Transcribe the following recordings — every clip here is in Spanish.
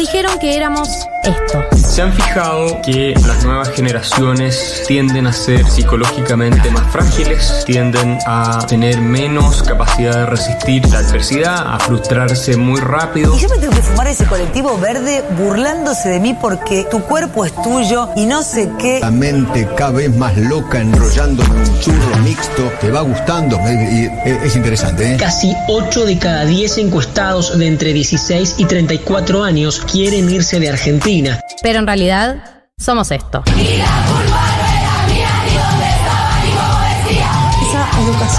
dijeron que éramos esto. ¿Se han fijado que las nuevas generaciones tienden a ser psicológicamente más frágiles? Tienden a tener menos capacidad de resistir la adversidad, a frustrarse muy rápido. Y yo me tengo que fumar ese colectivo verde burlándose de mí porque tu cuerpo es tuyo y no sé qué. La mente cada vez más loca enrollándome un churro mixto. Te va gustando y es interesante, ¿eh? Casi 8 de cada 10 encuestados de entre 16 y 34 años quieren irse de Argentina. Pero en realidad somos esto.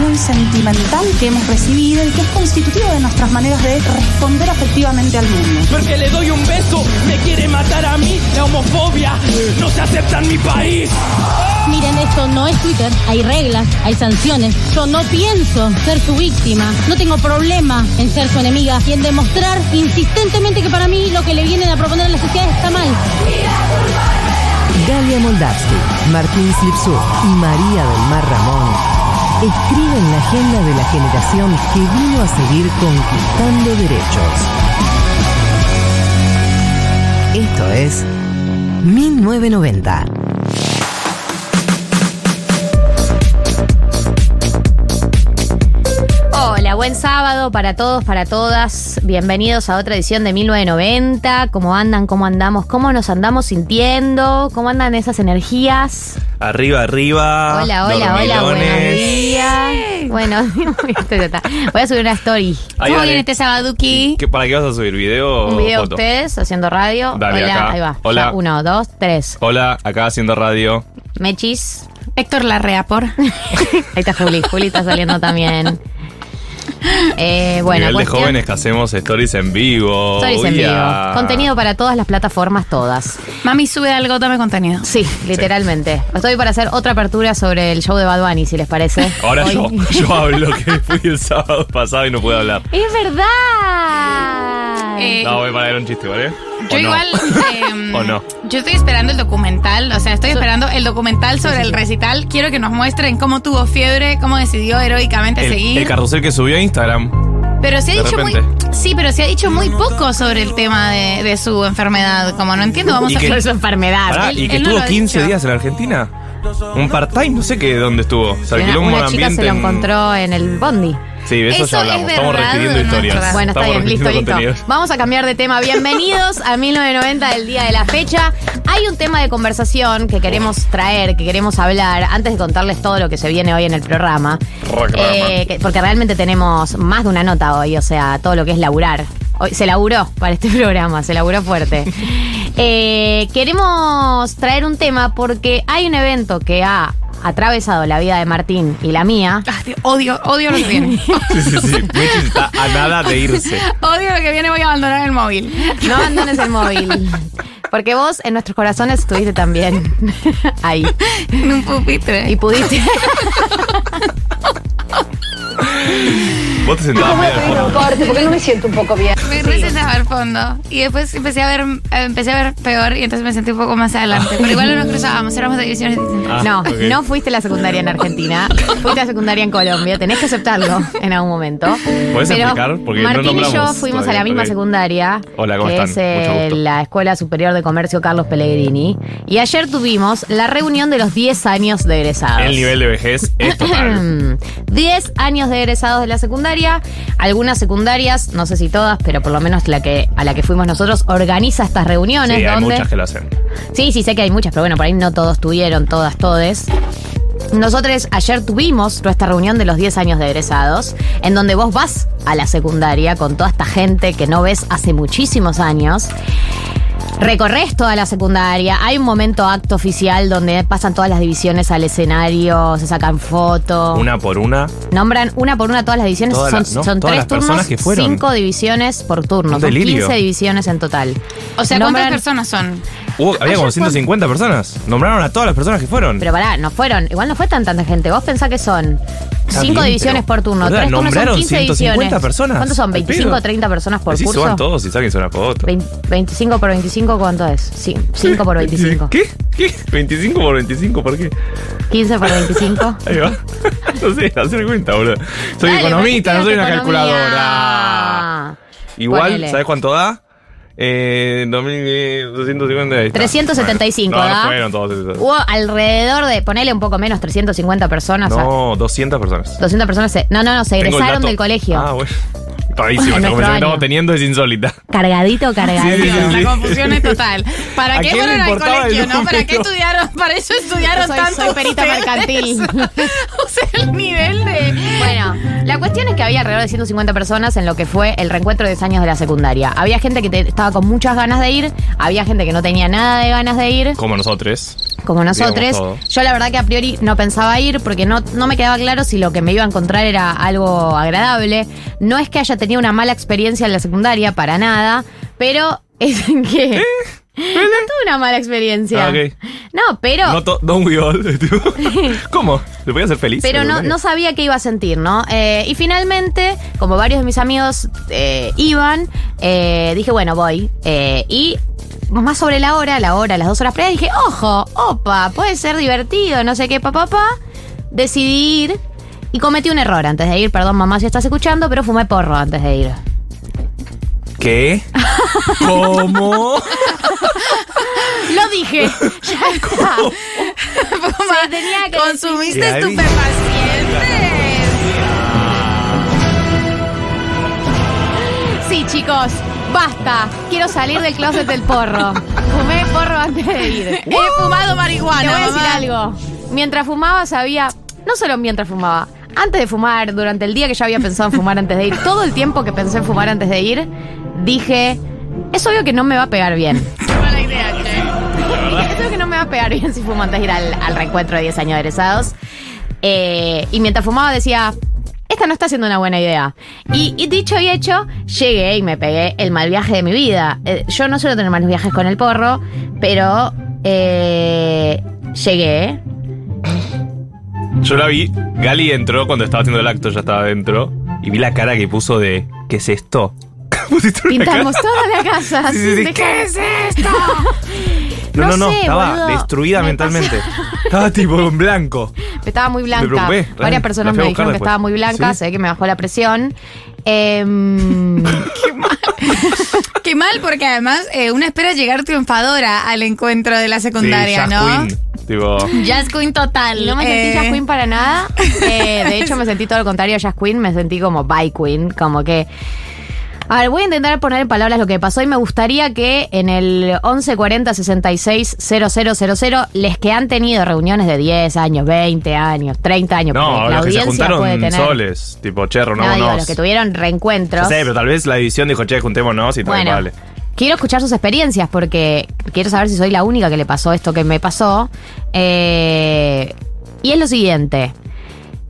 Educación sentimental que hemos recibido y que es constitutiva de nuestras maneras de responder afectivamente al mundo. Porque le doy un beso, me quiere matar a mí, la homofobia no se acepta en mi país. Miren, esto no es Twitter. Hay reglas, hay sanciones. Yo no pienso ser su víctima. No tengo problema en ser su enemiga y en demostrar insistentemente que para mí lo que le vienen a proponer a la sociedad está mal. Galia Moldavsky, Martín Slipsú y María del Mar Ramón escriben la agenda de la generación que vino a seguir conquistando derechos. Esto es 1990. Buen sábado para todos, para todas. Bienvenidos a otra edición de 1990. ¿Cómo andan? ¿Cómo andamos? ¿Cómo nos andamos sintiendo? ¿Cómo andan esas energías? Arriba, arriba. Hola, hola, hola, buenos días. Bueno, voy a subir una story. Ahí, ¿Cómo viene este sabaduki? ¿Qué- ¿Para qué vas a subir? ¿Video Un video de foto? ustedes haciendo radio. Dale, hola, acá. ahí va. Hola. Ya, Uno, dos, tres. Hola, acá haciendo radio. Mechis. Héctor Larrea, por. Ahí está Juli. Juli está saliendo también. Eh, bueno, Nivel de cuestión- jóvenes que hacemos stories en vivo. Stories en Ya. vivo. Contenido para todas las plataformas, todas. Mami, sube algo, dame contenido. Sí, literalmente. Estoy para hacer otra apertura sobre el show de Bad Bunny, si les parece. Ahora Hoy- yo, yo hablo que fui el sábado pasado y no puedo hablar. ¡Es verdad! Eh, No, voy para ver un chiste, ¿vale? Yo ¿O no? igual. em, ¿O no? Yo estoy esperando el documental, o sea, estoy esperando el documental sobre el recital. Quiero que nos muestren cómo tuvo fiebre, cómo decidió heroicamente El, seguir. el carrusel que subió a Instagram. pero se ha de dicho muy. Sí, pero se ha dicho muy poco sobre el tema de, de su enfermedad. Como no entiendo, vamos Y a que- su enfermedad. Pará, él- y que no estuvo ha 15 dicho. días en Argentina. Un part-time, no sé qué dónde estuvo. Se Una, alquiló un una chica se ambiente lo en- encontró en el bondi. Sí, de eso, Eso ya es hablamos. Estamos verdad, refiriendo historias. Bueno, está Estamos bien, listo, refiriendo listo. contenidos. Vamos a cambiar de tema. Bienvenidos a 1990 del día de la fecha. Hay un tema de conversación que queremos traer, que queremos hablar, antes de contarles todo lo que se viene hoy en el programa. Programa. Eh, que- porque realmente tenemos más de una nota hoy, o sea, todo lo que es laburar. Hoy se laburó para este programa, se laburó fuerte. Eh, queremos traer un tema porque hay un evento que ha atravesado la vida de Martín y la mía. Ah, tío, odio, odio lo que viene. Sí, sí, sí. Está a nada de irse. odio lo que viene, voy a abandonar el móvil. No abandones el móvil. Porque vos en nuestros corazones estuviste también ahí. En un pupitre. Y pudiste. Vos te sentabas medio al fondo. corte porque no me siento un poco bien. Me recetaba al fondo y después empecé a ver empecé a ver peor y entonces me sentí un poco más adelante. Pero igual no nos cruzábamos, éramos de divisiones distintas. Ah, no, ok. no fuiste a la secundaria en Argentina. Fuiste a la secundaria en Colombia. Tenés que aceptarlo en algún momento. ¿Podés Pero explicar? Porque no Martín y yo nombramos fuimos a todavía, la misma ok. secundaria. Hola, ¿cómo que están? es eh, Mucho gusto. la Escuela Superior de Comercio Carlos Pellegrini. Y ayer tuvimos la reunión de los 10 años de egresados. El nivel de vejez es total. 10 años de egresados de la secundaria. Algunas secundarias, no sé si todas, pero por lo menos la que, a la que fuimos nosotros, organiza estas reuniones. Sí, hay muchas que lo hacen. Sí, sí, sé que hay muchas, pero bueno, por ahí no todos tuvieron, todas, todes. Nosotros ayer tuvimos nuestra reunión de los 10 años de egresados, en donde vos vas a la secundaria con toda esta gente que no ves hace muchísimos años. Recorres toda la secundaria, hay un momento acto oficial donde pasan todas las divisiones al escenario, se sacan fotos. Una por una. Nombran una por una todas las divisiones, Todas son, las- no, son todas tres las personas turnos, que fueron. cinco divisiones por turno, son delirio. 15 divisiones en total. O sea, ¿cuántas personas son? Hubo- había como Ayer fue- 150 personas. Nombraron a todas las personas que fueron. Pero pará, no fueron, igual no fue tan tanta gente. Vos pensás que son Está cinco bien, divisiones pero, por turno, tres turnos son nombraron 15 150 divisiones. personas. ¿Cuántos son? Al ¿25 pedo. o 30 personas por Así curso? suban todos y sáquense una foto. Vein- 25 por 25, ¿cuánto es? Sí, 5 por 25. ¿Qué? ¿Qué? ¿25 por 25? ¿Por qué? 15 por 25. Ahí va. no sé, hacer cuenta, boludo. Soy Dale, economista, no soy una economía. calculadora. Igual, Ponele. ¿sabes cuánto da? Eh, 2250. 375, no, no ¿da? fueron todos esos. Hubo alrededor de, ponele un poco menos, 350 personas. No, 200 personas. 200 personas se, no, no, no, se Tengo el egresaron dato. del colegio. Ah, bueno. Esta nuestro conversación que estamos teniendo es insólita. Cargadito, cargadito. Sí, sí, sí, sí. La confusión es total. ¿Para ¿A qué fueron al colegio, no? ¿Para qué estudiaron? Para eso estudiaron Soy- tanto. soy perita ustedes. mercantil. o sea, el nivel de. Bueno, la cuestión es que había alrededor de 150 personas en lo que fue el reencuentro de 10 años de la secundaria. Había gente que te- estaba con muchas ganas de ir, había gente que no tenía nada de ganas de ir, Como nosotros. como nosotros. Yo la verdad que a priori no pensaba ir porque no, no me quedaba claro si lo que me iba a encontrar era algo agradable. No es que haya tenido una mala experiencia en la secundaria, para nada, pero es que... No tuve una mala experiencia. Ah. No, pero... No don't we all. ¿Cómo? ¿Se podía ser feliz? Pero no, no sabía qué iba a sentir, ¿no? Eh, y finalmente, como varios de mis amigos eh, iban, eh, dije, bueno, voy. Eh, y más sobre la hora, la hora, las dos horas previas, dije, ojo, opa, puede ser divertido, no sé qué, papá, papá. Decidí ir y cometí un error antes de ir. Perdón, mamá, si estás escuchando, pero fumé porro antes de ir. ¿Qué? ¿Cómo? Lo dije. Ya está. Tenía que ¿Consumiste estupefacientes? Sí, chicos, basta. Quiero salir del closet del porro. Fumé porro antes de ir. He fumado Te marihuana. voy a decir mamá. algo. Mientras fumaba sabía, no solo mientras fumaba, antes de fumar, durante el día que ya había pensado en fumar antes de ir, todo el tiempo que pensé en fumar antes de ir, dije, es obvio que no me va a pegar bien. Mala idea, che. Es obvio que no me va a pegar bien si fumo antes de ir al, al reencuentro de 10 años de egresados. Eh, y mientras fumaba decía, esta no está siendo una buena idea. Y, y dicho y hecho, llegué y me pegué el mal viaje de mi vida. Eh, yo no suelo tener malos viajes con el porro, pero eh, llegué. Yo la vi. Gali entró cuando estaba haciendo el acto, ya estaba adentro. Y vi la cara que puso de. ¿Qué es esto? Pusiste una Pintamos cara- toda la casa. Sí, así, sí, sí. de- ¿Qué es esto? No, No no, sé, estaba boludo. destruida Me mentalmente. Estaba tipo en blanco. Estaba muy blanca. Me preocupé, Varias realmente. personas La fui me a buscar dijeron que después. estaba muy blanca, ¿Sí? se ve que me bajó la presión. Em, Qué mal, porque además eh, una espera llegar triunfadora al encuentro de la secundaria, sí, ¿no? Jazz Queen. Tipo. Jazz Queen total. no me sentí Eh, Jazz Queen para nada. Eh, de hecho, me sentí todo lo contrario a Jazz Queen. Me sentí como Bye Queen. Como que. A ver, voy a intentar poner en palabras lo que pasó y me gustaría que en el 1140 66 000 les que han tenido reuniones de 10 años, 20 años, 30 años, No, la los que se juntaron soles. Tipo, che, No, digo, reunámonos. los que tuvieron reencuentros. Sé, pero tal vez la edición dijo, che, juntémonos y Bueno, vale. quiero escuchar sus experiencias porque quiero saber si soy la única que le pasó esto que me pasó. Eh, y es lo siguiente.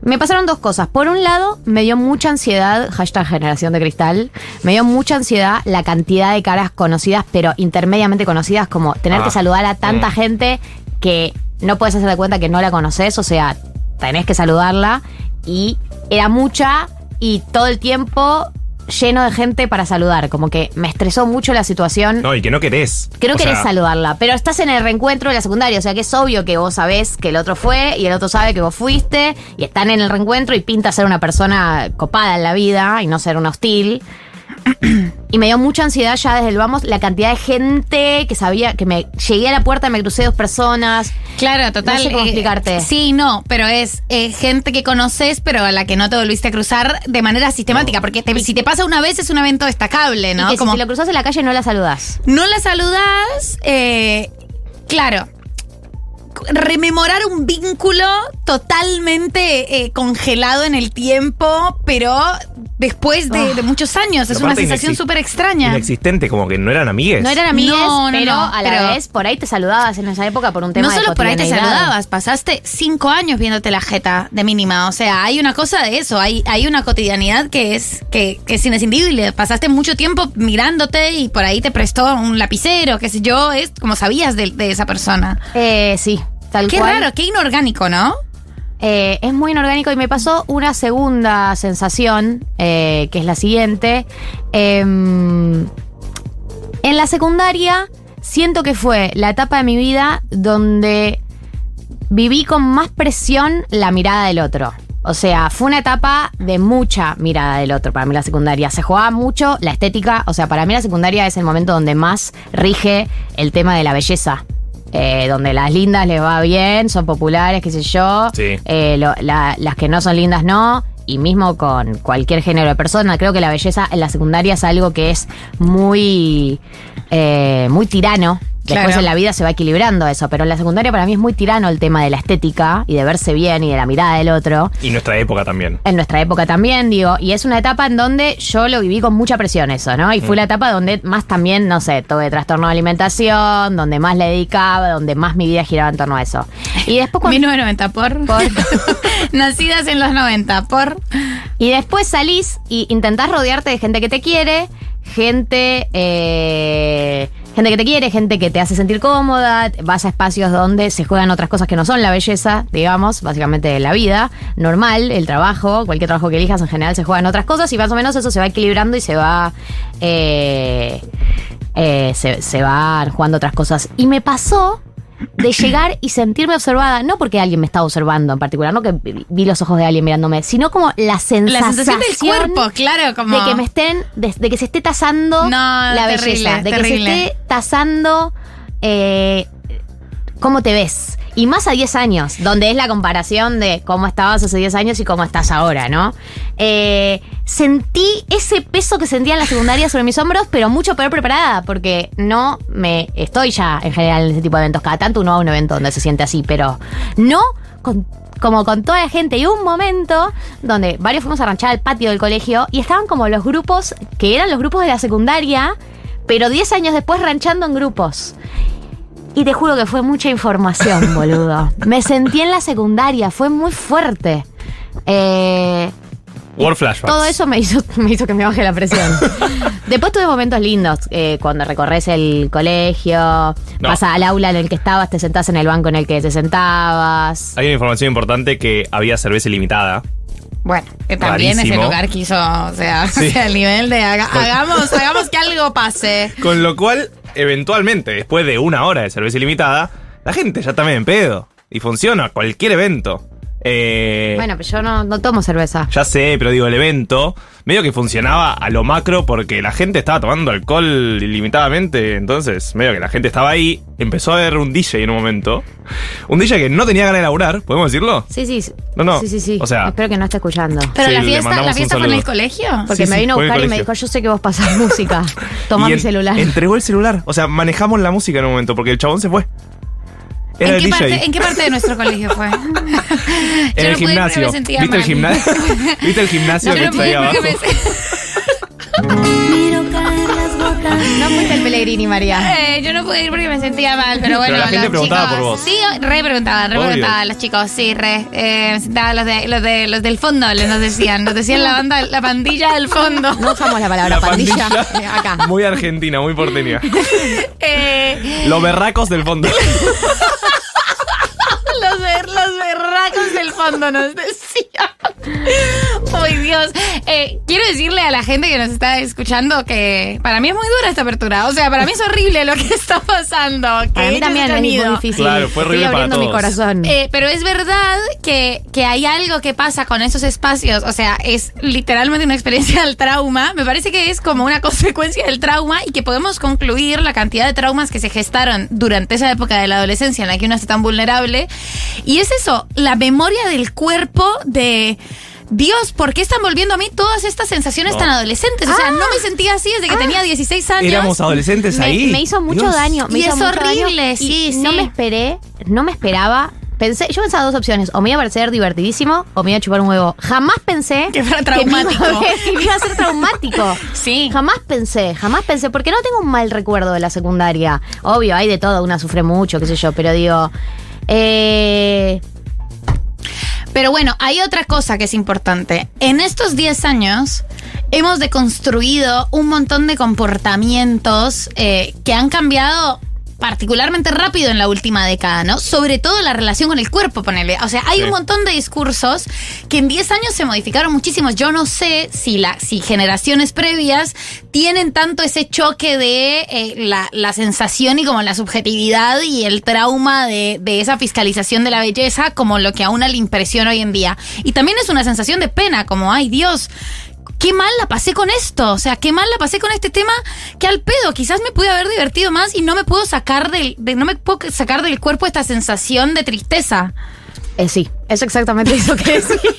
Me pasaron dos cosas. Por un lado, me dio mucha ansiedad, hashtag generación de cristal, me dio mucha ansiedad la cantidad de caras conocidas, pero intermediamente conocidas, como tener Ah, que saludar a tanta mm. gente que no puedes hacer de cuenta que no la conoces, o sea, tenés que saludarla. Y era mucha y todo el tiempo lleno de gente para saludar. Como que me estresó mucho la situación. No, y que no querés. Que no O querés sea, saludarla, pero estás en el reencuentro de la secundaria, o sea que es obvio que vos sabés que el otro fue y el otro sabe que vos fuiste y están en el reencuentro y pinta ser una persona copada en la vida y no ser una hostil. Y me dio mucha ansiedad ya desde el vamos la cantidad de gente que sabía que me llegué a la puerta, me crucé dos personas. Claro, total. No sé cómo eh, explicarte. Sí, no, pero es eh, gente que conoces, pero a la que no te volviste a cruzar de manera sistemática. Porque te- si te pasa una vez es un evento destacable, ¿no? Y que si te lo cruzas en la calle no la saludás. no la saludas, eh, claro. Rememorar un vínculo totalmente eh, congelado en el tiempo, pero después de, de muchos años. Pero es una sensación súper extraña. Inexistente, como que no eran amigues. No eran amigues, No, no, pero no, a la pero- vez por ahí te saludabas en esa época por un tema No de solo por ahí te saludabas, pasaste cinco años viéndote la jeta de mínima. O sea, hay una cosa de eso, hay, hay una cotidianidad que es, que, que es inescindible. Pasaste mucho tiempo mirándote y por ahí te prestó un lapicero, qué sé yo, es como sabías de, de esa persona. Eh, sí, tal Qué cual. raro, qué inorgánico, ¿no? Eh, es muy inorgánico y me pasó una segunda sensación, eh, que es la siguiente. Em, en la secundaria siento que fue la etapa de mi vida donde viví con más presión la mirada del otro. O sea, fue una etapa de mucha mirada del otro para mí la secundaria. Se jugaba mucho la estética. O sea, para mí la secundaria es el momento donde más rige el tema de la belleza. Eh, donde las lindas les va bien, son populares, qué sé yo. Sí. Eh, lo- la- las que no son lindas no. Y mismo con cualquier género de persona, creo que la belleza en la secundaria es algo que es muy, eh, muy tirano. Después Claro. en la vida se va equilibrando eso, pero en la secundaria para mí es muy tirano el tema de la estética y de verse bien y de la mirada del otro. Y nuestra época también. En nuestra época también, digo, y es una etapa en donde yo lo viví con mucha presión eso, ¿no? Y fue Mm. la etapa donde más también, no sé, tuve trastorno de alimentación, donde más le dedicaba, donde más mi vida giraba en torno a eso. Y después cuando... 1990, por. Por- Nacidas en los 90, por. Y después salís y intentás rodearte de gente que te quiere, gente, eh, gente que te quiere, gente que te hace sentir cómoda, vas a espacios donde se juegan otras cosas que no son la belleza, digamos, básicamente la vida normal, el trabajo, cualquier trabajo que elijas en general se juegan otras cosas y más o menos eso se va equilibrando y se va... eh, eh, se, se van jugando otras cosas. Y me pasó de llegar y sentirme observada, no porque alguien me estaba observando en particular, no que vi los ojos de alguien mirándome, sino como la La sensación, sensación del cuerpo, claro, como. de que me estén, de, de que se esté tasando No, la terrible, belleza, de que se esté tasando eh, cómo te ves. Y más a 10 años, donde es la comparación de cómo estabas hace 10 años y cómo estás ahora, ¿no? Eh, sentí ese peso que sentía en la secundaria sobre mis hombros, pero mucho peor preparada, porque no me estoy ya en general en ese tipo de eventos. Cada tanto uno va a un evento donde se siente así, pero no con- como con toda la gente. Y un momento donde varios fuimos a ranchar al patio del colegio y estaban como los grupos, que eran los grupos de la secundaria, pero 10 años después ranchando en grupos. Y te juro que fue mucha información, boludo. Me sentí en la secundaria, fue muy fuerte. Eh, War flashbacks. todo eso me hizo, me hizo que me baje la presión. Después tuve momentos lindos, eh, cuando recorres el colegio, No. vas al aula en el que estabas, te sentás en el banco en el que te sentabas. Hay una información importante que había cerveza ilimitada. Bueno, que también Rarísimo. ese lugar quiso, o sea, Sí. o sea, el nivel de haga- hagamos, hagamos que algo pase. Con lo cual, eventualmente, después de una hora de cerveza ilimitada, la gente ya también en pedo. Y funciona cualquier evento. Eh, Bueno, pero yo no, no tomo cerveza. Ya sé, pero digo, el evento medio que funcionaba a lo macro porque la gente estaba tomando alcohol ilimitadamente. Entonces, medio que la gente estaba ahí. Empezó a haber un DJ en un momento. Un DJ que no tenía ganas de laburar, ¿podemos decirlo? Sí, sí. No, no. Sí, sí, sí. O sea- Espero que no esté escuchando. Pero Sí, la fiesta, la fiesta fue en el colegio. Porque Sí, me sí, vino a buscar y me dijo, yo sé que vos pasás música. Toma Y mi en- celular. Entregó el celular. O sea, manejamos la música en un momento porque el chabón se fue. Era ¿En el qué, DJ. parte, ¿En qué parte de nuestro colegio fue? En el no pude ir porque gimnasio. ¿Viste el gimnasio? ¿Viste el gimnasio que está ahí abajo? me No fuiste el Pellegrini, María. Eh, yo no pude ir porque me sentía mal, pero bueno, Pero la gente los preguntaba chicos, por vos. Sí, re preguntaban, re Obvio. preguntaban los chicos, sí, re. Eh, me sentaban los, de, los, de, los del fondo, les nos decían, nos decían la banda, la pandilla del fondo. No usamos la palabra La pandilla. pandilla. Eh, Acá. Muy argentina, muy porteña. Eh, Los berracos del fondo. los, ver- los berracos del fondo nos decían. Ay, Dios. Eh, quiero decirle a la gente que nos está escuchando que para mí es muy dura esta apertura. O sea, para mí es horrible lo que está pasando. que Para mí también es muy difícil. Claro, fue horrible Estoy para abriendo mi todos. corazón. Eh, pero es verdad que, que hay algo que pasa con esos espacios. O sea, es literalmente una experiencia del trauma. Me parece que es como una consecuencia del trauma y que podemos concluir la cantidad de traumas que se gestaron durante esa época de la adolescencia en la que uno está tan vulnerable. Y es eso, la memoria del cuerpo de. Dios, ¿por qué están volviendo a mí todas estas sensaciones No. tan adolescentes? O sea, no me sentía así desde que tenía 16 años. Éramos adolescentes me, ahí. me hizo mucho Dios. daño. Me Y hizo es mucho daño horrible, y sí, No sí. me esperé, no me esperaba. Pensé, yo pensaba dos opciones, o me iba a parecer divertidísimo o me iba a chupar un huevo. Jamás pensé Que fuera me iba a traumático. ver- Que me iba a ser traumático. Sí. Jamás pensé, jamás pensé, porque no tengo un mal recuerdo de la secundaria. Obvio, hay de todo, una sufre mucho, qué sé yo, pero digo, eh, Pero bueno, hay otra cosa que es importante. En estos 10 años hemos deconstruido un montón de comportamientos eh, que han cambiado particularmente rápido en la última década, ¿no? Sobre todo la relación con el cuerpo, ponele. O sea, hay Sí. un montón de discursos que en 10 años se modificaron muchísimo. Yo no sé si, la, si generaciones previas tienen tanto ese choque de eh, la, la sensación y como la subjetividad y el trauma de, de esa fiscalización de la belleza como lo que a una le impresiona hoy en día. Y también es una sensación de pena, como, ay Dios, qué mal la pasé con esto. O sea, qué mal la pasé con este tema que al pedo. Quizás me pude haber divertido más y no me puedo sacar del, de- no me puedo sacar del cuerpo esta sensación de tristeza. Eh, sí, es exactamente eso que decís.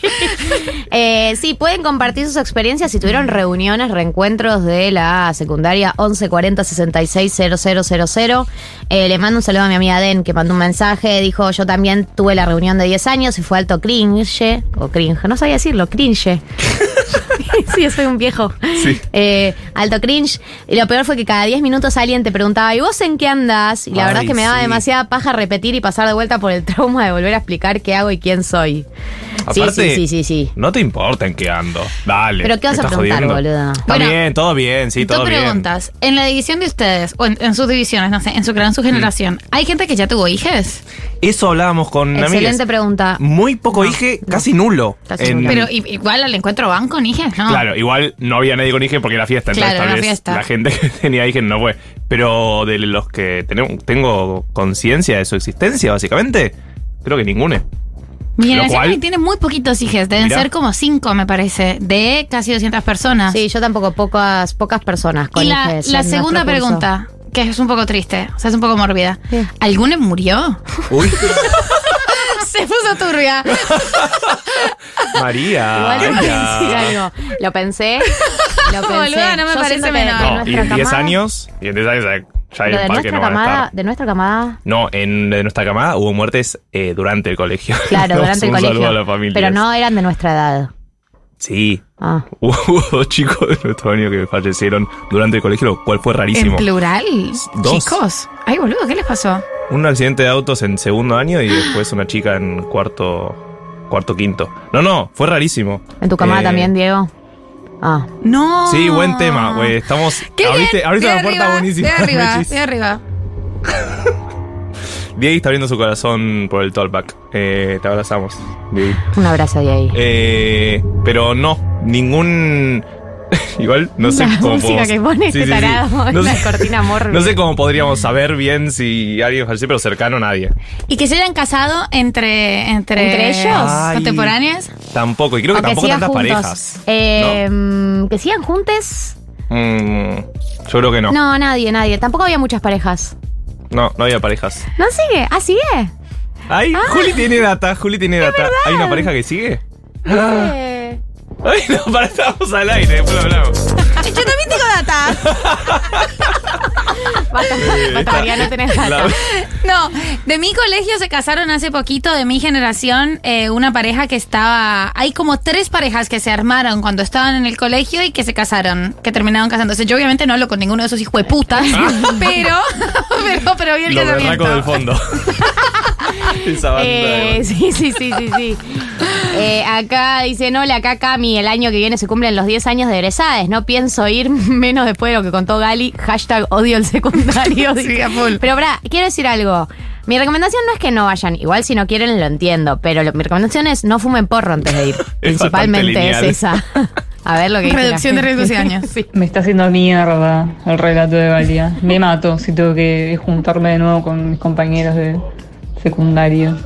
Eh, sí, pueden compartir sus experiencias si tuvieron reuniones, reencuentros de la secundaria 1140 66 000. Eh, le mando un saludo a mi amiga Den que mandó un mensaje. Dijo: Yo también tuve la reunión de 10 años y fue alto cringe. O cringe, no sabía decirlo, cringe. sí, soy un viejo. Sí. Eh, alto cringe. Y lo peor fue que cada 10 minutos alguien te preguntaba, ¿y vos en qué andas? Y la Ay, verdad es que me daba sí. demasiada paja repetir y pasar de vuelta por el trauma de volver a explicar qué hago y quién soy. Sí, Aparte, sí, sí, sí, sí. No te importa en qué ando. Dale. Pero ¿qué vas a preguntar, boluda? Está Bueno, bien, todo bien, sí, todo Tú bien. preguntas, en la división de ustedes, o en, en sus divisiones, no sé, en su, en su generación, ¿hay gente que ya tuvo hijes? Eso hablábamos con Excelente amigas. pregunta. Muy poco hije, casi nulo. Casi En- nulo. Pero igual al encuentro van con hijes, ¿no? Claro, igual no había nadie con hije porque era fiesta, entonces Claro, tal vez fiesta. la gente que tenía hije no fue. Pero de los que tengo conciencia de su existencia, básicamente, creo que ninguno. Mi generación cual- tiene muy poquitos hijes, deben ser como cinco, me parece, de casi 200 personas. Sí, yo tampoco, pocas, pocas personas con y la, hijes la segunda pregunta, que es un poco triste, o sea, es un poco mórbida. ¿Alguno murió? Uy, Se puso turbia. María. Igual algo. Lo pensé. Lo pensé. Boluda, no me Yo parece menor. No, y en 10 camada- años, y en 10 años pero de nuestra no camada, de nuestra camada, No, en de nuestra camada hubo muertes eh, durante el colegio. claro, durante el colegio. a la familia. Pero no eran de nuestra edad. Sí. Ah. Hubo, dos chicos de nuestro año que fallecieron durante el colegio, lo cual fue En rarísimo. plural. Dos. Chicos. Ay, boludo, ¿qué les pasó? Un accidente de autos en segundo año y después una chica en cuarto, cuarto quinto. No, no, fue rarísimo. ¿En tu camada Eh, también, Diego? Ah. No. Sí, buen tema, güey. Estamos. Qué abriste bien. abriste una puerta arriba, buenísima. Ve arriba, ve arriba. Diego está abriendo su corazón por el talkback. Eh, te abrazamos, Diego. Un abrazo de ahí. Eh, pero no, ningún. Igual no sé La cómo música podemos- que pone Sí, este sí, sí. tarado, No sé- cortina. No sé cómo podríamos saber bien si alguien falleció, pero cercano nadie. Y que se hayan casado entre, entre, ¿Entre ellos? Ay. contemporáneas. Tampoco, y creo que O tampoco tantas juntos. parejas. Eh, mm, Que sigan juntos. Mm, yo creo que no. No. nadie, nadie. Tampoco había muchas parejas. No, no había parejas. ¿No sigue? ¿Ah, sigue? Ay, Ah. Juli tiene data, Juli tiene data. ¿Hay una pareja que sigue? Eh, Ay, no, para estamos al aire, después lo hablamos. Yo también tengo data. Basta, Eh, basta, está- María, no tenés la- data. No, de mi colegio se casaron hace poquito, de mi generación, eh, una pareja que estaba. Hay como tres parejas que se armaron cuando estaban en el colegio y que se casaron, que terminaron casándose. Yo obviamente no hablo con ninguno de esos hijos de putas, pero, pero, pero vi el Los casamiento. del fondo. Esa banda de- Eh, sí, sí, sí, sí, sí. Eh, acá dicen, hola, acá Cami, el año que viene se cumplen los 10 años de egresades. No pienso ir menos después de lo que contó Gali. Hashtag odio el secundario. Sí, a full. Pero, bra, quiero decir algo. Mi recomendación no es que no vayan. Igual si no quieren lo entiendo. Pero lo- mi recomendación es no fumen porro antes de ir. Principalmente es esa. A ver lo que Reducción de riesgos y daños. Sí. Me está haciendo mierda el relato de Galia. Me mato si tengo que juntarme de nuevo con mis compañeros de secundario.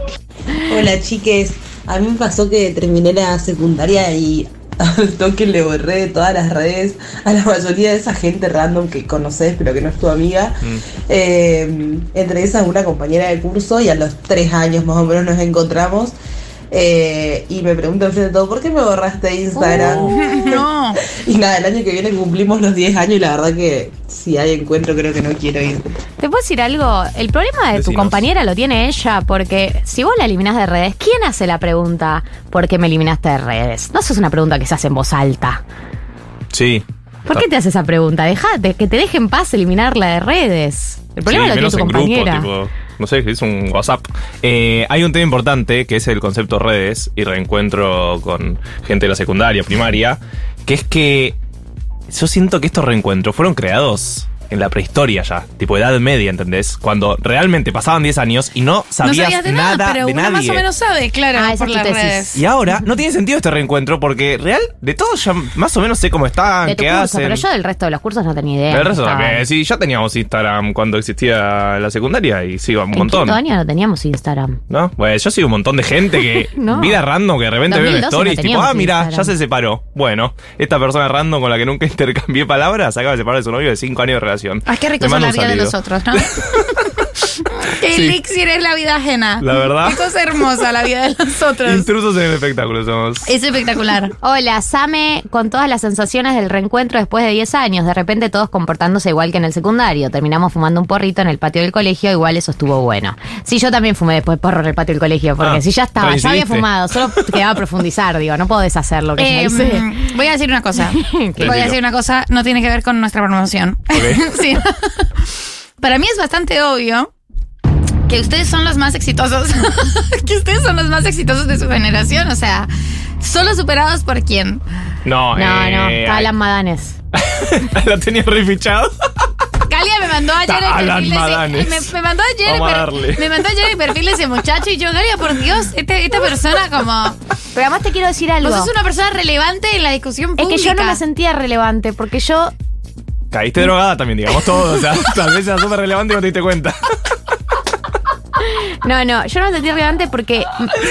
Hola chiques, a mí me pasó que terminé la secundaria y al toque le borré de todas las redes a la mayoría de esa gente random que conoces pero que no es tu amiga. Eh, entre esas una compañera de curso y a los tres años más o menos nos encontramos. Eh, y me pregunta enfrente de todo, ¿por qué me borraste Instagram? No. y nada, el año que viene cumplimos los 10 años y la verdad que si hay encuentro creo que no quiero ir. ¿Te puedo decir algo? El problema de tu compañera lo tiene ella, porque si vos la eliminás de redes, ¿quién hace la pregunta ¿por qué me eliminaste de redes? No eso es una pregunta que se hace en voz alta. Sí. ¿Por qué te hace esa pregunta? Dejate, que te deje en paz eliminarla de redes. El problema Sí, lo tiene tu compañera. Grupo, tipo, no sé, es un WhatsApp. Eh, hay un tema importante que es el concepto redes y reencuentro con gente de la secundaria, primaria, que es que yo siento que estos reencuentros fueron creados en la prehistoria ya, tipo edad media, ¿entendés? Cuando realmente pasaban 10 años y no sabías, no sabías de nada, pero de uno nadie. más o menos sabe, claro, Ah, por las tesis. redes. Y ahora no tiene sentido este reencuentro porque real, de todos ya más o menos sé cómo están, de tu qué curso, hacen. pero yo del resto de los cursos no tenía idea. Del resto también. Sí, ya teníamos Instagram cuando existía la secundaria y sigo un En montón. quinto año no teníamos Instagram. ¿No? Bueno, yo sigo un montón de gente que. No. Vida random que de repente veo en 2012 stories no tipo, ah, mira, Instagram. ya se separó. Bueno, esta persona random con la que nunca intercambié palabras acaba de separar de su novio de 5 años de relación. Ay, qué rico mando la vida de los otros, ¿no? Qué Sí. elixir es la vida ajena. La verdad. Qué cosa hermosa la vida de los otros. Intrusos en el espectáculo somos. Es espectacular. Hola, Same, con todas las sensaciones del reencuentro después de 10 años, de repente todos comportándose igual que en el secundario. Terminamos fumando un porrito en el patio del colegio, igual eso estuvo bueno. Sí, yo también fumé después porro en el patio del colegio, porque Ah, si ya estaba, ya había fumado, solo quedaba profundizar, digo, no puedo deshacer lo que ya hice. mm, voy a decir una cosa. voy a decir una cosa, no tiene que ver con nuestra promoción. Sí. Para mí es bastante obvio que ustedes son los más exitosos. que ustedes son los más exitosos de su generación. O sea, solo superados por quién. No, No, no, eh, está Alan Madanes. la tenía refichado. Galia me mandó ayer el Alan perfil de ese, me, me mandó ayer per- darle. me mandó ayer el perfil de ese muchacho y yo, Galia, por Dios, este- esta persona como Pero además te quiero decir algo. vos sos una persona relevante en la discusión Es pública. que yo no me sentía relevante, porque yo Caíste drogada también, digamos todo. O sea, tal vez era súper relevante y no te diste cuenta. No, no, yo no me sentí relevante porque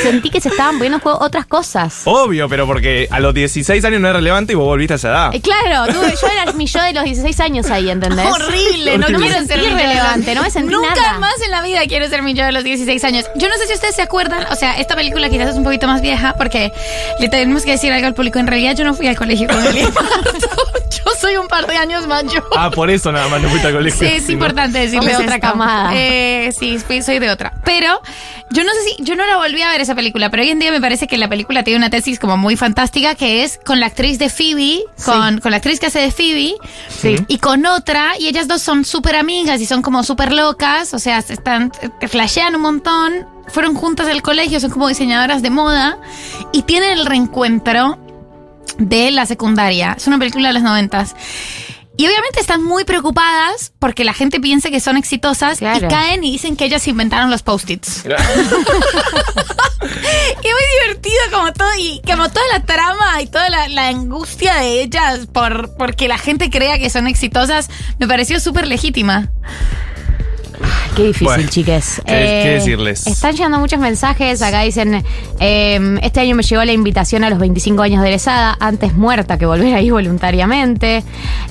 sentí que se estaban poniendo en juego otras cosas. Obvio, pero porque a los 16 años no era relevante y vos volviste a esa edad. Eh, claro, tuve- yo era mi yo de los 16 años ahí, ¿entendés? Horrible, no no me quiero sentí ser mi relevante, no me sentí Nunca nada. más en la vida quiero ser mi yo de los 16 años. Yo no sé si ustedes se acuerdan, o sea, esta película quizás es un poquito más vieja porque le tenemos que decir algo al público. En realidad yo no fui al colegio con Galia Pardo. Soy un par de años mayor. Ah, por eso nada más no fuiste al colegio. Sí, es importante decirles Sos de otra camada. Eh, sí, fui- soy de otra. Pero yo no sé si, yo no la volví a ver esa película, pero hoy en día me parece que la película tiene una tesis como muy fantástica que es con la actriz de Phoebe, con, con la actriz que hace de Phoebe, y con otra, y ellas dos son súper amigas y son como súper locas, o sea, se están, te flashean un montón, fueron juntas del colegio, son como diseñadoras de moda, y tienen el reencuentro de la secundaria. Es una película de los noventas. Y obviamente están muy preocupadas porque la gente piensa que son exitosas y caen y dicen que ellas inventaron los post-its. y muy divertido como todo, y como toda la trama y toda la, la angustia de ellas por porque la gente crea que son exitosas, me pareció súper legítima. Qué difícil, Bueno, chiques. ¿qué- qué decirles? Están llegando muchos mensajes. Acá dicen: eh, Este año me llegó la invitación a los 25 años de egresada, antes muerta que volver ahí voluntariamente.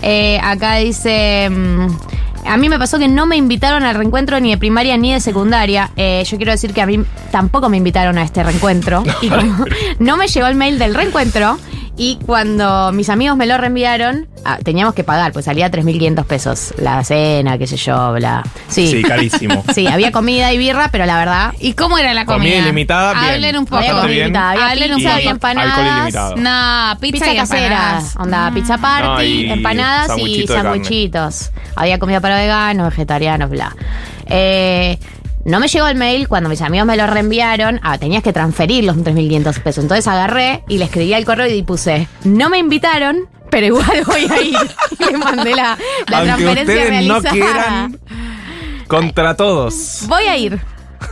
Eh, acá dice. mm, a mí me pasó que no me invitaron al reencuentro ni de primaria ni de secundaria. Eh, yo quiero decir que a mí tampoco me invitaron a este reencuentro. Y como no me llegó el mail del reencuentro. Y cuando mis amigos me lo reenviaron, ah, teníamos que pagar, pues salía 3.500 pesos la cena, qué sé yo, bla. Sí, Sí, carísimo. Sí, había comida y birra, pero la verdad. ¿Y cómo era la comida? Comida ilimitada, bien. Hablen un poco. Había comida, había Hablen un pizza poco. empanadas. Alcohol ilimitado. No, pizza, Pizza y casera, onda pizza party, No, y empanadas y sandwichitos. Había comida para veganos, vegetarianos, bla. Eh, no me llegó el mail cuando mis amigos me lo reenviaron. Ah, tenías que transferir los 3.500 pesos. Entonces agarré y le escribí al correo y puse, no me invitaron, pero igual voy a ir. Y le mandé la, la Aunque transferencia ustedes no realizada. quieran, contra todos. Voy a ir.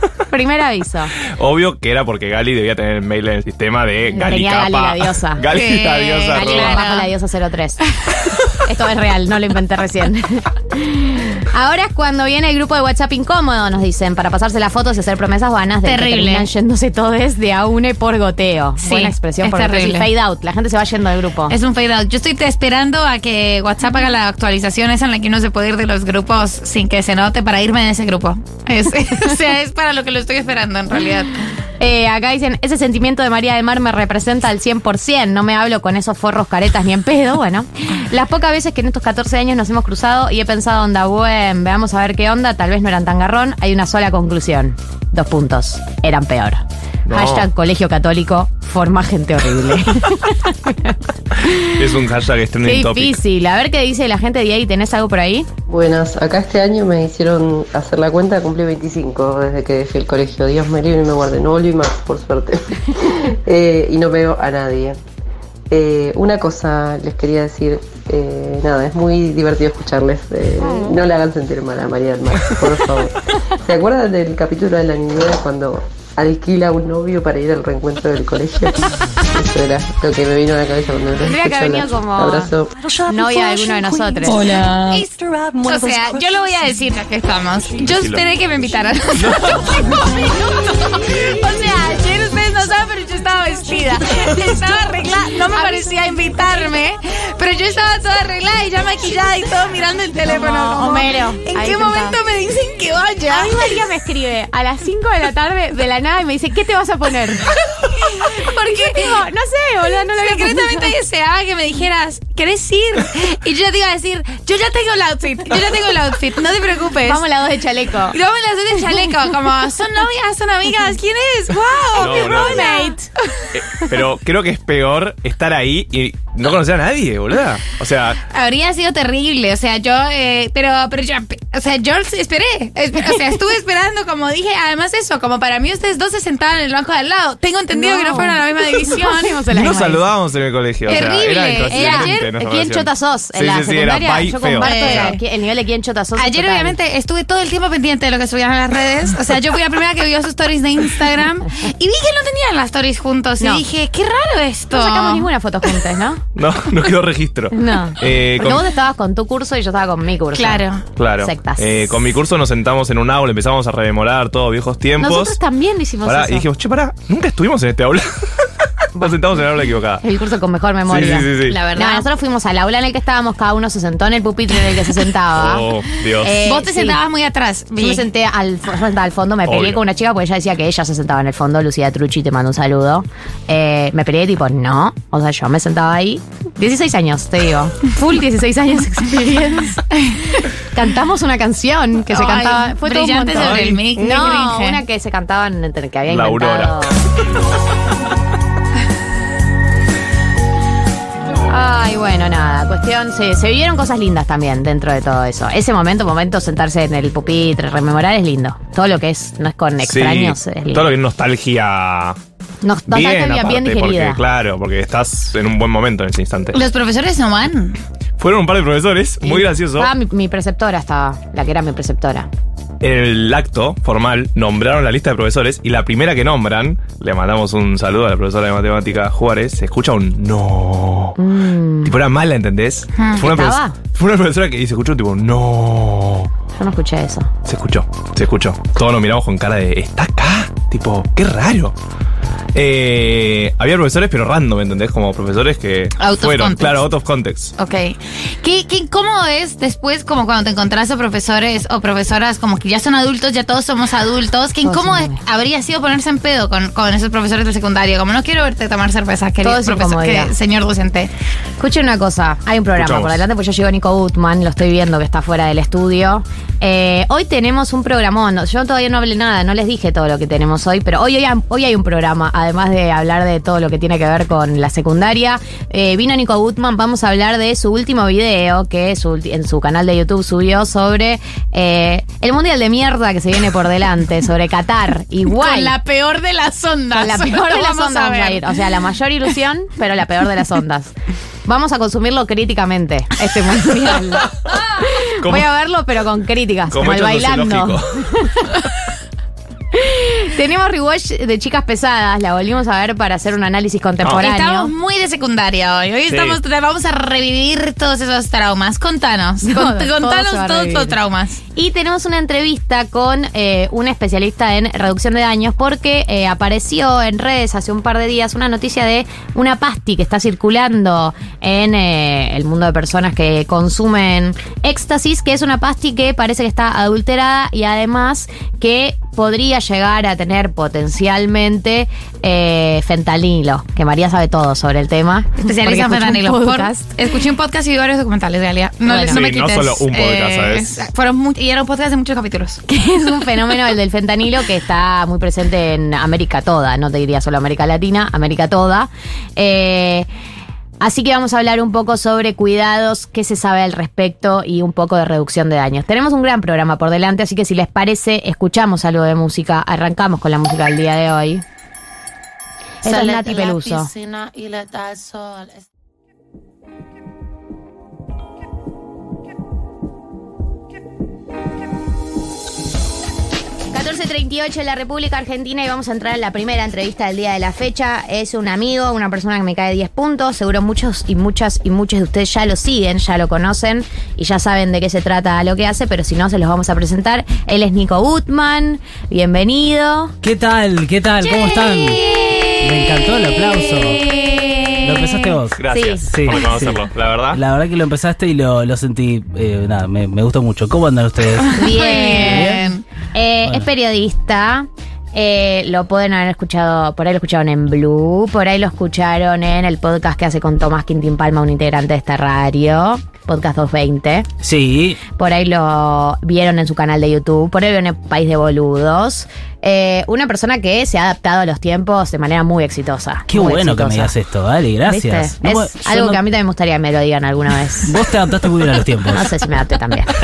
Primer aviso. Obvio que era porque Gali debía tener el mail en el sistema de Gali tenía Gali la diosa. Gali la Sí, diosa. Gali arroba. bajo la diosa 03. Esto es real, no lo inventé recién. Ahora es cuando viene el grupo de WhatsApp incómodo, nos dicen, para pasarse las fotos y hacer promesas vanas de que Terrible. terminan yéndose todos de a une por goteo. Sí, Buena expresión es por goteo. Sí, terrible. fade out. La gente se va yendo del grupo. Es un fade out. Yo estoy esperando a que WhatsApp haga la actualización esa en la que uno se puede ir de los grupos sin que se note para irme de ese grupo. Es, o sea, es para lo que lo estoy esperando en realidad. Eh, acá dicen, ese sentimiento de María del Mar me representa al 100%, no me hablo con esos forros caretas ni en pedo, bueno. Las pocas veces que en estos 14 años nos hemos cruzado y he pensado, onda, bueno, veamos a ver qué onda, tal vez no eran tan garrón, hay una sola conclusión. Dos puntos, eran peor. No. Hashtag colegio católico, forma gente horrible. Es un hashtag qué trending topic. difícil. A ver qué dice la gente de ahí, ¿tenés algo por ahí? Buenas, acá este año me hicieron hacer la cuenta, cumplí 25 desde que dejé el colegio. Dios me libre y me guarde, no volví más, por suerte. Eh, y no veo a nadie. Eh, una cosa les quería decir, Eh, nada, es muy divertido escucharles. Eh, no le hagan sentir mal a María del Mar, por favor. ¿Se acuerdan del capítulo de la niñera cuando alquila un novio para ir al reencuentro del colegio? Eso era lo que me vino a la cabeza cuando lo Tendría que haber venido como Abrazo. novia de alguno de nosotros. Hola. O sea, yo lo voy a decir ya que estamos. Yo esperé que me invitaran. O sea, ayer ustedes no saben, pero yo estaba vestida. Estaba arreglada. No me parecía invitarme, pero yo estaba toda arreglada y ya maquillada y todo mirando el teléfono. Como como, Homero, ¿En qué sentado. momento me dicen que vaya? A mí María me escribe a las 5 de la tarde de la nada y me dice, ¿qué te vas a poner? Porque Digo, no sé, boludo, no lo había Secretamente deseaba que me dijeras, ¿querés ir? Y yo ya te iba a decir, yo ya tengo el outfit, yo ya tengo el outfit, no te preocupes. Vamos las dos de chaleco. Y vamos las dos de chaleco, como, ¿son novias? ¿Son amigas? ¿Quién es? ¡Wow! No, ¡Mi no. Roommate! Eh, pero creo que es peor estar ahí y no conocer a nadie, boluda. O sea, Habría sido terrible, o sea, yo, eh, pero, pero yo, o sea, yo esperé, espe- o sea, estuve esperando, como dije, además eso, como para mí ustedes dos se sentaban en el banco de al lado, tengo entendido No. que no fueron a la misma división. La nos saludábamos en el colegio. o sea, Terrible. era Era impresionante ayer, ¿Quién chota sos? En Sí, la sí, sí, era secundaria yo comparto Eh. el, el nivel de quién chota sos. Ayer total. obviamente estuve todo el tiempo pendiente de lo que subían a las redes. O sea, yo fui la primera que vio sus stories de Instagram y vi que no tenían las stories juntos. No. Y dije, qué raro esto. No sacamos ninguna foto juntas, ¿no? No, no quedó registro. No. Eh, Porque con- vos estabas con tu curso y yo estaba con mi curso. Claro. Claro. Sectas. Eh, con mi curso nos sentamos en un aula, empezamos a rememorar todos viejos tiempos. Nosotros también hicimos Pará, eso. y dijimos, che, pará, nunca estuvimos en este aula. nos sentamos en el aula equivocada. El curso con mejor memoria. Sí, sí, sí. La verdad. No, nosotros fuimos al aula en el que estábamos, cada uno se sentó en el pupitre en el que se sentaba. Oh, Dios. Eh, Vos te sí. sentabas muy atrás. Yo me senté al, fondo, me peleé Obvio. con una chica porque ella decía que ella se sentaba en el fondo, Lucía Trucci, te mando un saludo. Eh, me peleé tipo, no, o sea, yo me sentaba ahí. 16 años, te digo. Full 16 años experience. Cantamos una canción que se Ay, cantaba. Fue todo un brillante montón. sobre el mic, qué No, una que se cantaban entre que había La inventado. Ay, bueno, nada. Cuestión, se, se vivieron cosas lindas también dentro de todo eso. Ese momento, momento, sentarse en el pupitre, rememorar es lindo. Todo lo que es, no es con extraños, Sí, es lindo. todo lo que es nostalgia. Nos, bien, bien, bien, aparte, digerida. porque, claro, porque estás en un buen momento en ese instante. Los profesores no van. Fueron un par de profesores, muy gracioso. Estaba mi, mi preceptora, estaba, la que era mi preceptora. En el acto formal nombraron la lista de profesores y la primera que nombran, le mandamos un saludo a la profesora de matemática Juárez, se escucha un no. Tipo, era mala, ¿entendés? Mm. Fue, una fue una profesora que se escuchó tipo, no. Yo no escuché eso. Se escuchó, se escuchó. Todos nos miramos con cara de, ¿está acá? Tipo, qué raro. Eh, había profesores, pero random, ¿entendés? Como profesores que Out of fueron, claro, out of context. Ok. ¿Qué, qué incómodo es después, como cuando te encontrás a profesores o profesoras como que ya son adultos, ya todos somos adultos? Qué incómodo habría sido ponerse en pedo con, con esos profesores del secundario. Como no quiero verte tomar cerveza, querido Todo es profesor, que- señor docente. Escuchen una cosa, hay un programa Escuchamos. por delante, pues ya llegó Nico Gutman, lo estoy viendo que está fuera del estudio. Eh, hoy tenemos un programón, yo todavía no hablé nada, no les dije todo lo que tenemos hoy, pero hoy, hoy, hoy hay un programa, además de hablar de todo lo que tiene que ver con la secundaria. Eh, vino Nico Gutman, vamos a hablar de su último video que su en su canal de YouTube subió sobre eh, el mundial de mierda que se viene por delante, sobre Qatar. Igual. Con la peor de las ondas. Con la peor de las ondas vamos a ver. ir. O sea, la mayor ilusión, pero la peor de las ondas. Vamos a consumirlo críticamente, este mundial. ¿Cómo? Voy a verlo, pero con críticas, como, el bailando. Tenemos rewatch de chicas pesadas, la volvimos a ver para hacer un análisis contemporáneo. Estamos muy de secundaria hoy. Hoy Sí. estamos, vamos a revivir todos esos traumas. Contanos. Todo, Cont- todo contanos todos revivir. tus traumas. Y tenemos una entrevista con eh, un especialista en reducción de daños porque eh, apareció en redes hace un par de días una noticia de una pasti que está circulando en eh, el mundo de personas que consumen éxtasis, que es una pasti que parece que está adulterada y además que podría llegar a tener potencialmente eh, fentanilo, que María sabe todo sobre el tema. Especialista en un fentanilo. Por- podcast. escuché un podcast y vi varios documentales, Galia. No, Bueno. no me Sí, no quites. solo un podcast, ¿sabes? es- Fueron y era un podcast de muchos capítulos. que es un fenómeno el del fentanilo que está muy presente en América toda, no te diría solo América Latina, América toda. Eh, así que vamos a hablar un poco sobre cuidados, qué se sabe al respecto y un poco de reducción de daños. Tenemos un gran programa por delante, así que si les parece, escuchamos algo de música, arrancamos con la música del día de hoy. Esta es Nati Peluso. 14.38 en la República Argentina y vamos a entrar en la primera entrevista del día de la fecha. Es un amigo, una persona que me cae 10 puntos. Seguro muchos y muchas y muchos de ustedes ya lo siguen, ya lo conocen y ya saben de qué se trata lo que hace, pero si no, se los vamos a presentar. Él es Nico Gutman. Bienvenido. ¿Qué tal? ¿Qué tal? ¿Cómo están? Me encantó el aplauso. Lo empezaste vos. Gracias Sí, por sí. conocerlo, la verdad. La verdad que lo empezaste y lo, lo sentí. eh, nada, me, me gustó mucho. ¿Cómo andan ustedes? Bien. Eh, Bueno. Es periodista. Eh, lo pueden haber escuchado, por ahí lo escucharon en Blue, por ahí lo escucharon en el podcast que hace con Tomás Quintín Palma, un integrante de esta radio, Podcast 220. Sí. Por ahí lo vieron en su canal de YouTube, por ahí lo vieron en País de Boludos. Eh, una persona que se ha adaptado a los tiempos de manera muy exitosa. Qué muy bueno que me digas esto, vale, gracias. ¿Viste? No, es algo no- que a mí también me gustaría que me lo digan alguna vez. Vos te adaptaste muy bien a los tiempos. No sé si me adapté también.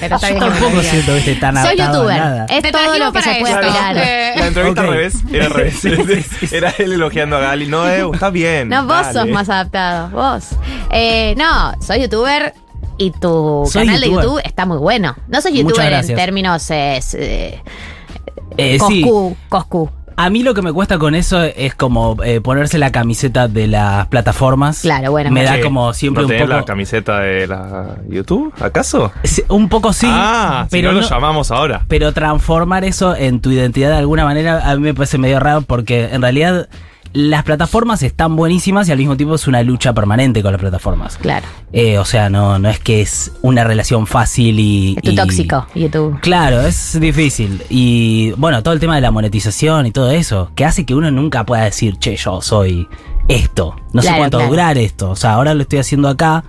Pero está Yo que tampoco siento, viste, tan Soy youtuber. nada. Es Te todo lo que se puede esto. aspirar. Eh, La entrevista al revés. Era al revés. Era él elogiando a Gali. No, eh, está bien. No, vos dale. sos más adaptado. Vos. Eh, no, soy youtuber y tu Soy canal de. YouTube está muy bueno. No soy youtuber en términos. eh, eh, Eh, sí. Coscu, Coscu. A mí lo que me cuesta con eso es como eh, ponerse la camiseta de las plataformas. Claro, bueno. Me da como siempre ¿No un tenés poco. la camiseta de la YouTube, acaso? Sí, Un poco sí. ah, pero si no, no- lo llamamos ahora. Pero transformar eso en tu identidad de alguna manera a mí me parece medio raro porque en realidad las plataformas están buenísimas y al mismo tiempo es una lucha permanente con las plataformas. Claro. Eh, o sea, no, no es que es una relación fácil y... Es tu y- tóxico, YouTube. Claro, es difícil. Y bueno, todo el tema de la monetización y todo eso, que hace que uno nunca pueda decir, che, yo soy esto. No sé cuánto claro. durar esto. O sea, ahora lo estoy haciendo acá,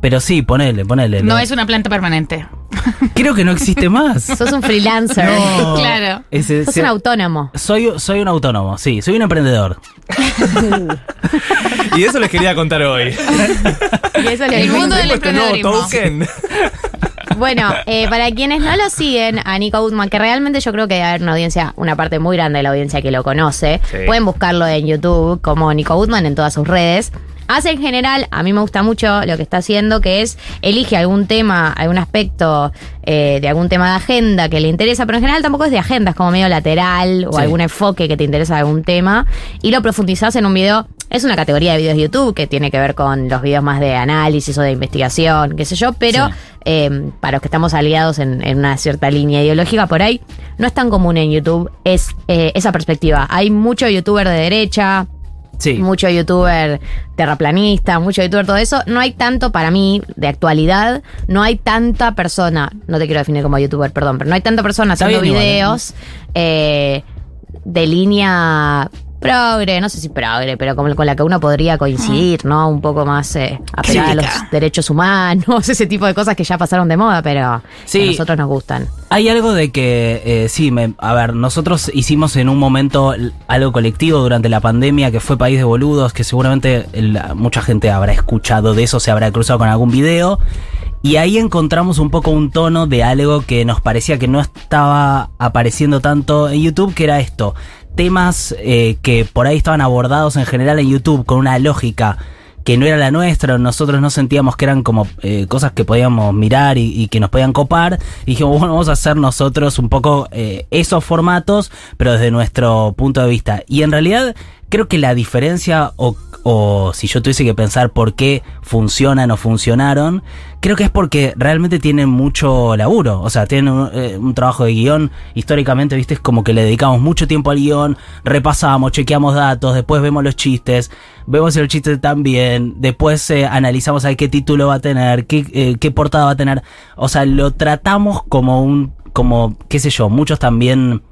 pero sí, ponele, ponele. No lo- es una planta permanente. Creo que no existe más. Sos un freelancer. No. Claro. Ese- Sos se- un autónomo. soy, soy un autónomo, sí, soy un emprendedor. Y eso les quería contar hoy. Y eso le El mundo del Este nuevo emprendedorismo. token. Bueno, eh, para quienes no lo siguen, a Nico Gutman, que realmente yo creo que debe haber una audiencia, una parte muy grande de la audiencia que lo conoce, Sí. pueden buscarlo en YouTube como Nico Gutman en todas sus redes. Hace en general, a mí me gusta mucho lo que está haciendo, que es elige algún tema, algún aspecto eh, de algún tema de agenda que le interesa, pero en general tampoco es de agenda, es como medio lateral o Sí. algún enfoque que te interesa de algún tema y lo profundizás en un video. Es una categoría de videos de YouTube que tiene que ver con los videos más de análisis o de investigación, qué sé yo, pero Sí. eh, para los que estamos aliados en, en una cierta línea ideológica por ahí, no es tan común en YouTube es eh, esa perspectiva. Hay mucho youtuber de derecha, Sí. mucho youtuber terraplanista, mucho youtuber todo eso. No hay tanto para mí de actualidad, no hay tanta persona, no te quiero definir como youtuber, perdón, pero no hay tanta persona Está haciendo bien igual, ¿eh? videos eh, de línea progre, no sé si progre, pero como con la que uno podría coincidir, ¿no? Un poco más eh, apegada a los derechos humanos, ese tipo de cosas que ya pasaron de moda, pero Sí. que a nosotros nos gustan. Hay algo de que, eh, sí, me- a ver, nosotros hicimos en un momento algo colectivo durante la pandemia que fue País de Boludos, que seguramente mucha gente habrá escuchado de eso, se habrá cruzado con algún video. Y ahí encontramos un poco un tono de algo que nos parecía que no estaba apareciendo tanto en YouTube, que era esto. Temas eh, que por ahí estaban abordados en general en YouTube con una lógica que no era la nuestra, nosotros no sentíamos que eran como eh, cosas que podíamos mirar y, que nos podían copar. Y dijimos, bueno, vamos a hacer nosotros un poco eh, esos formatos, pero desde nuestro punto de vista. Y en realidad creo que la diferencia, o, o si yo tuviese que pensar por qué funcionan o funcionaron, creo que es porque realmente tienen mucho laburo. O sea, tienen un, eh, un trabajo de guion. Históricamente, viste, es como que le dedicamos mucho tiempo al guion, repasamos, chequeamos datos, después vemos los chistes, vemos el chiste también, después eh, analizamos a qué título va a tener, qué, eh, qué portada va a tener. O sea, lo tratamos como un, como, qué sé yo, muchos también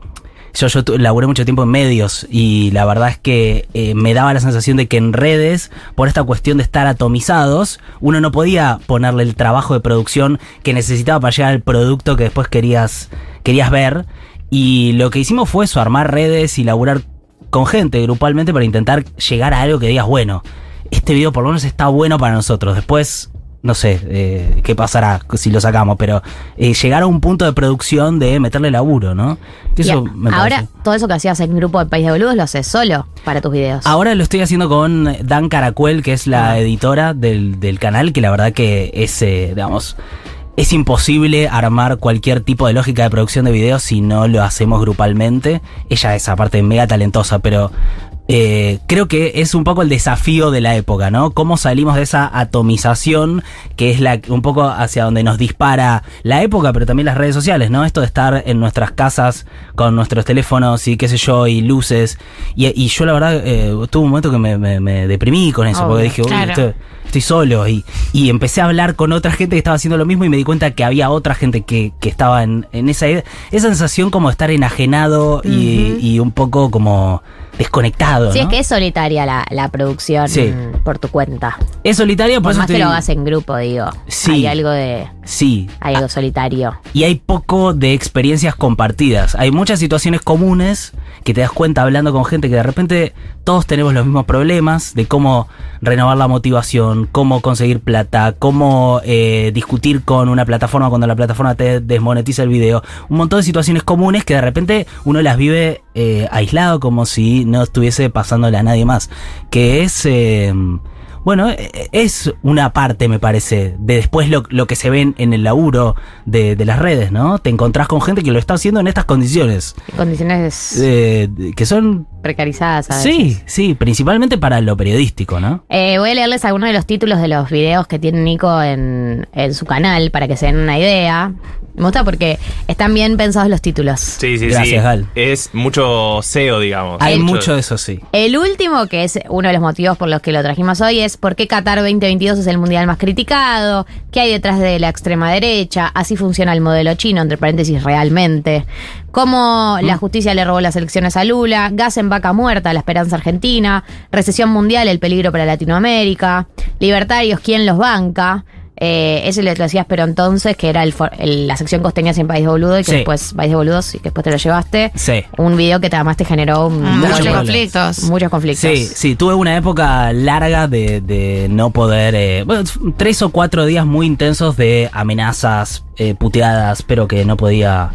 yo, yo laburé mucho tiempo en medios y la verdad es que eh, me daba la sensación de que en redes, por esta cuestión de estar atomizados, uno no podía ponerle el trabajo de producción que necesitaba para llegar al producto que después querías, querías ver. Y lo que hicimos fue eso, armar redes y laburar con gente grupalmente para intentar llegar a algo que digas, bueno, este video por lo menos está bueno para nosotros. Después, no sé eh, qué pasará si lo sacamos, pero eh, llegar a un punto de producción de meterle laburo, ¿no? Que Eso Y a- me ahora, parece. todo eso que hacías en grupo de País de Boludos lo haces solo para tus videos. Ahora lo estoy haciendo con Dan Caracuel, que es la editora del, del canal, que la verdad que es, eh, digamos, es imposible armar cualquier tipo de lógica de producción de videos si no lo hacemos grupalmente. Ella es aparte mega talentosa, pero eh, creo que es un poco el desafío de la época, ¿no? Cómo salimos de esa atomización que es la un poco hacia donde nos dispara la época, pero también las redes sociales, ¿no? Esto de estar en nuestras casas con nuestros teléfonos y qué sé yo, y luces. Y, y yo la verdad eh, tuve un momento que me, me- me deprimí con eso, porque dije, uy, claro. estoy solo y, y empecé a hablar con otra gente que estaba haciendo lo mismo y me di cuenta que había otra gente que, que estaba en, en esa, esa sensación como de estar enajenado y, y un poco como desconectado. Sí, ¿no? es que es solitaria la, la producción Sí. por tu cuenta. Es solitaria, por Por eso más que lo hagas en grupo, digo. Sí. Hay algo de. Sí. Hay algo solitario. Y hay poco de experiencias compartidas. Hay muchas situaciones comunes que te das cuenta hablando con gente que de repente todos tenemos los mismos problemas de cómo renovar la motivación, cómo conseguir plata, cómo eh, discutir con una plataforma cuando la plataforma te desmonetiza el video. Un montón de situaciones comunes que de repente uno las vive eh, aislado como si no estuviese pasándole a nadie más. Que es... eh, bueno, eh, es una parte, me parece, de después lo, lo que se ven en el laburo de, de las redes, ¿no? Te encontrás con gente que lo está haciendo en estas condiciones. Condiciones eh, que son... precarizadas, a veces. Sí, sí, principalmente para lo periodístico, ¿no? Eh, voy a leerles algunos de los títulos de los videos que tiene Nico en, en su canal para que se den una idea. Me gusta porque están bien pensados los títulos. Sí, sí, Gracias, sí. Gal. Es mucho SEO, digamos. Hay mucho de eso, sí. El último, que es uno de los motivos por los que lo trajimos hoy, es por qué Qatar 2022 es el mundial más criticado, qué hay detrás de la extrema derecha, así funciona el modelo chino, entre paréntesis, realmente, cómo la justicia le robó las elecciones a Lula, gas en vaca muerta, la esperanza argentina, recesión mundial, el peligro para Latinoamérica, libertarios, quién los banca. Eh, ese lo decías, pero entonces, que era el for- el- la sección costeña sin País de Boludo y que Sí. después País de Boludos y que después te lo llevaste. Sí. Un video que te- además te generó un- Muchos conflictos. Muchos conflictos. Sí, sí, tuve una época larga de, de no poder. eh, bueno, tres o cuatro días muy intensos de amenazas, eh, puteadas, pero que no podía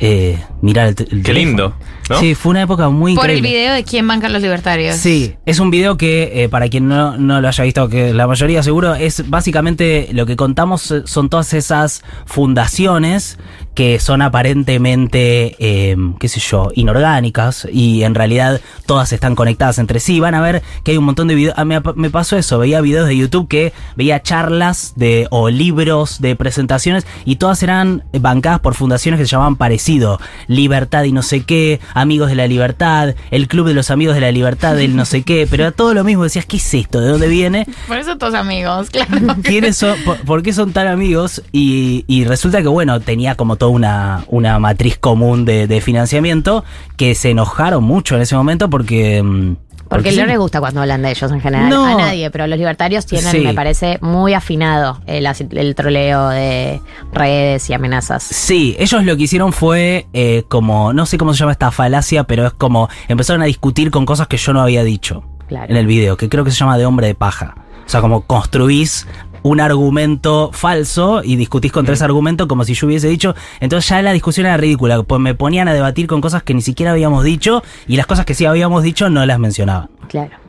eh, mirar el, Qué teléfono. lindo, ¿no? Sí, fue una época muy Por el video de quién banca a los libertarios. Sí, es un video que, eh, para quien no, no lo haya visto, que la mayoría seguro, es básicamente lo que contamos eh, son todas esas fundaciones que son aparentemente, eh, qué sé yo, inorgánicas y en realidad todas están conectadas entre sí. Van a ver que hay un montón de videos. ah, me, me pasó eso, veía videos de YouTube que veía charlas de, o libros de presentaciones y todas eran bancadas por fundaciones que se llamaban parecido. Libertad y no sé qué, Amigos de la Libertad, el Club de los Amigos de la Libertad del no sé qué, pero era todo lo mismo. Decías, ¿qué es esto? ¿De dónde viene? Por eso todos amigos, claro. ¿Quiénes son? Por, por qué son tan amigos? Y, y resulta que, bueno, tenía como toda una, una matriz común de, de financiamiento que se enojaron mucho en ese momento porque... Porque sí. no les gusta cuando hablan de ellos en general. No. A nadie, pero los libertarios tienen, Sí. me parece, muy afinado el troleo de redes y amenazas. Sí, ellos lo que hicieron fue eh, como, no sé cómo se llama esta falacia, pero es como empezaron a discutir con cosas que yo no había dicho Claro. en el video, que creo que se llama de hombre de paja. O sea, como construís un argumento falso y discutís contra ese argumento como si yo hubiese dicho. Entonces ya la discusión era ridícula, pues me ponían a debatir con cosas que ni siquiera habíamos dicho y las cosas que sí habíamos dicho no las mencionaban. Claro.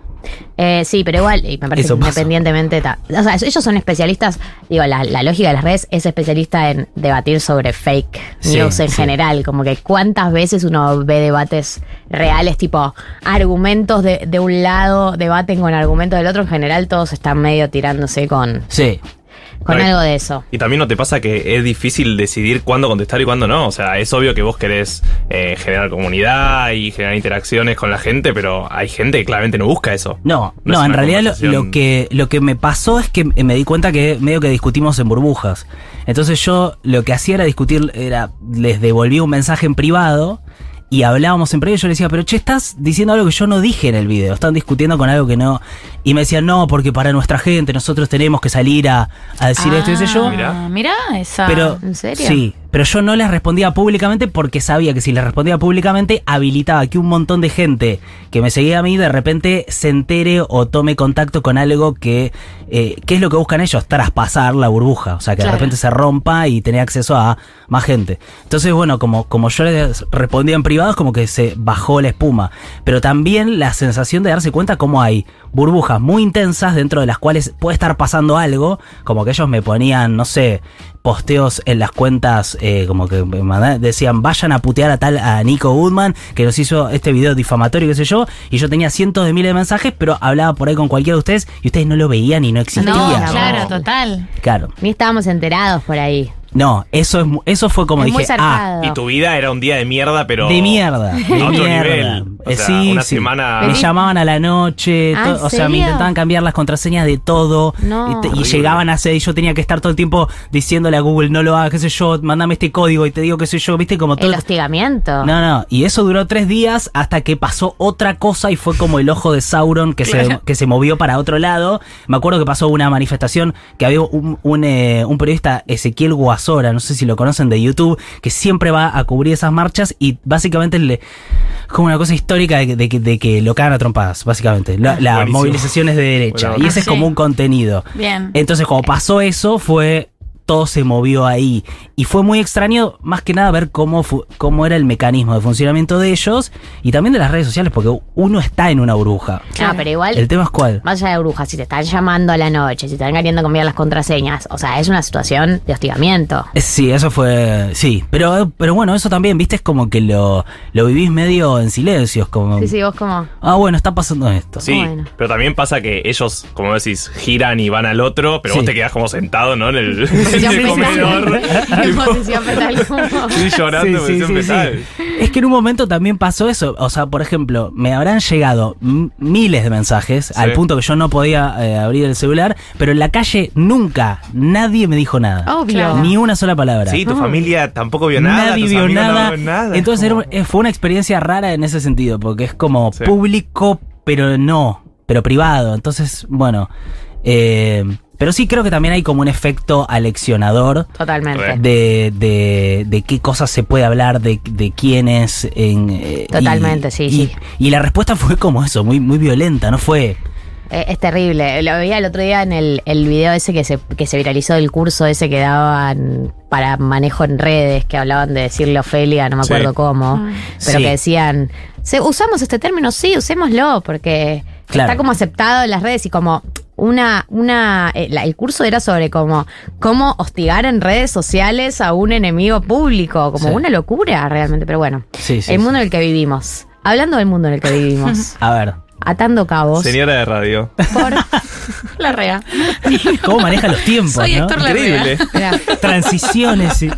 Eh, sí, pero igual, y me parece Eso que pasa. independientemente. ta- o sea, ellos son especialistas. Digo, la, la lógica de las redes es especialista en debatir sobre fake Sí, news en sí. general. Como que cuántas veces uno ve debates reales, tipo argumentos de, de un lado, debaten con argumentos del otro. En general, todos están medio tirándose con, Sí. Con algo de eso. Y también no te pasa que es difícil decidir cuándo contestar y cuándo no. O sea, es obvio que vos querés eh, generar comunidad y generar interacciones con la gente, pero hay gente que claramente no busca eso. No, No no, es en realidad lo, lo que, lo que me pasó es que me di cuenta que medio que discutimos en burbujas. Entonces yo lo que hacía era discutir, era, les devolví un mensaje en privado y hablábamos en privado y yo le decía, pero che, estás diciendo algo que yo no dije en el video, están discutiendo con algo que no... Y me decían, no, porque para nuestra gente nosotros tenemos que salir a, a decir esto y sé yo. Ah, Mirá esa. Pero, ¿En serio? Sí, pero yo no les respondía públicamente porque sabía que si les respondía públicamente habilitaba que un montón de gente que me seguía a mí de repente se entere o tome contacto con algo que, eh, ¿qué es lo que buscan ellos? Traspasar la burbuja, o sea, que Claro. de repente se rompa y tener acceso a más gente. Entonces, bueno, como, como yo les respondía en privado, es como que se bajó la espuma. Pero también la sensación de darse cuenta cómo hay burbujas muy intensas dentro de las cuales puede estar pasando algo, como que ellos me ponían, no sé, posteos en las cuentas eh, como que decían vayan a putear a tal a Nico Goodman que nos hizo este video difamatorio qué sé yo y yo tenía cientos de miles de mensajes pero hablaba por ahí con cualquiera de ustedes y ustedes no lo veían y no existía No, claro, total. Claro. Ni estábamos enterados por ahí. No, eso es mu- eso fue como Es muy dije, ah. Y tu vida era un día de mierda, pero. de mierda, A de otro mierda. nivel. O Eh, sea, sí, una sí. semana. Me llamaban a la noche, Ah, to- ¿en o sea, me intentaban cambiar las contraseñas de todo No. y, te- y llegaban a hacer y yo tenía que estar todo el tiempo diciéndole a Google no lo hagas, qué sé yo, mandame este código y te digo qué sé yo, viste como todo. El hostigamiento. No, no, y eso duró tres días hasta que pasó otra cosa y fue como el ojo de Sauron que, se, que se movió para otro lado. Me acuerdo que pasó una manifestación que había un, un, eh, un periodista, Ezequiel Guasora, no sé si lo conocen de YouTube, que siempre va a cubrir esas marchas y básicamente le, como una cosa histórica de, que- de que- de que lo cagan a trompadas, básicamente. La- Las Buenísimo. movilizaciones de derecha. Bueno, y ese Ah, es como sí. un contenido. Bien. Entonces, cuando pasó eso, fue. Todo se movió ahí. Y fue muy extraño, más que nada, ver cómo, fu- cómo era el mecanismo de funcionamiento de ellos y también de las redes sociales, porque uno está en una burbuja. No, pero igual. El tema es cuál. Más allá de brujas, si te están llamando a la noche, si te están queriendo cambiar las contraseñas, o sea, es una situación de hostigamiento. Sí, eso fue. Sí, pero, pero bueno, eso también, viste, es como que lo, lo vivís medio en silencio. Es como. Sí, sí, vos como. Ah, bueno, está pasando esto. Sí, Bueno. pero también pasa que ellos, como decís, giran y van al otro, pero Sí. vos te quedás como sentado, ¿no? En el, en Posición el comedor. fetal. En posición fetal, como- Sí, llorando Sí, posición fetal. Es que en un momento también pasó eso. O sea, por ejemplo, me habrán llegado miles de mensajes al punto que yo no podía eh, abrir el celular, pero en la calle nunca nadie me dijo nada. Obvio. Ni una sola palabra. Sí, tu familia tampoco vio nada. Nadie vio no nada. Entonces Como- eh, fue una experiencia rara en ese sentido, porque es como Sí. público, pero no, pero privado. Entonces, bueno. eh, pero sí creo que también hay como un efecto aleccionador Totalmente. de, de, de qué cosas se puede hablar, de, de quiénes. En, eh, Totalmente, y- sí, y- sí. Y la respuesta fue como eso, muy, muy violenta, no fue. Eh, Es terrible. Lo veía el otro día en el, el video ese que se, que se viralizó del curso ese que daban para manejo en redes, que hablaban de decirle Ofelia, no me Sí. acuerdo cómo, pero Sí. que decían, "Se- usamos este término, sí, usémoslo, porque Claro. está como aceptado en las redes y como una, una, eh, la- el curso era sobre como cómo hostigar en redes sociales a un enemigo público, como Sí. una locura realmente, pero bueno, Sí, sí, el mundo en el que vivimos. Hablando del mundo en el que vivimos, A ver, atando cabos. Señora de radio. Por La rea. ¿cómo maneja los tiempos? Soy ¿no? Héctor. Increíble. Transiciones. sí.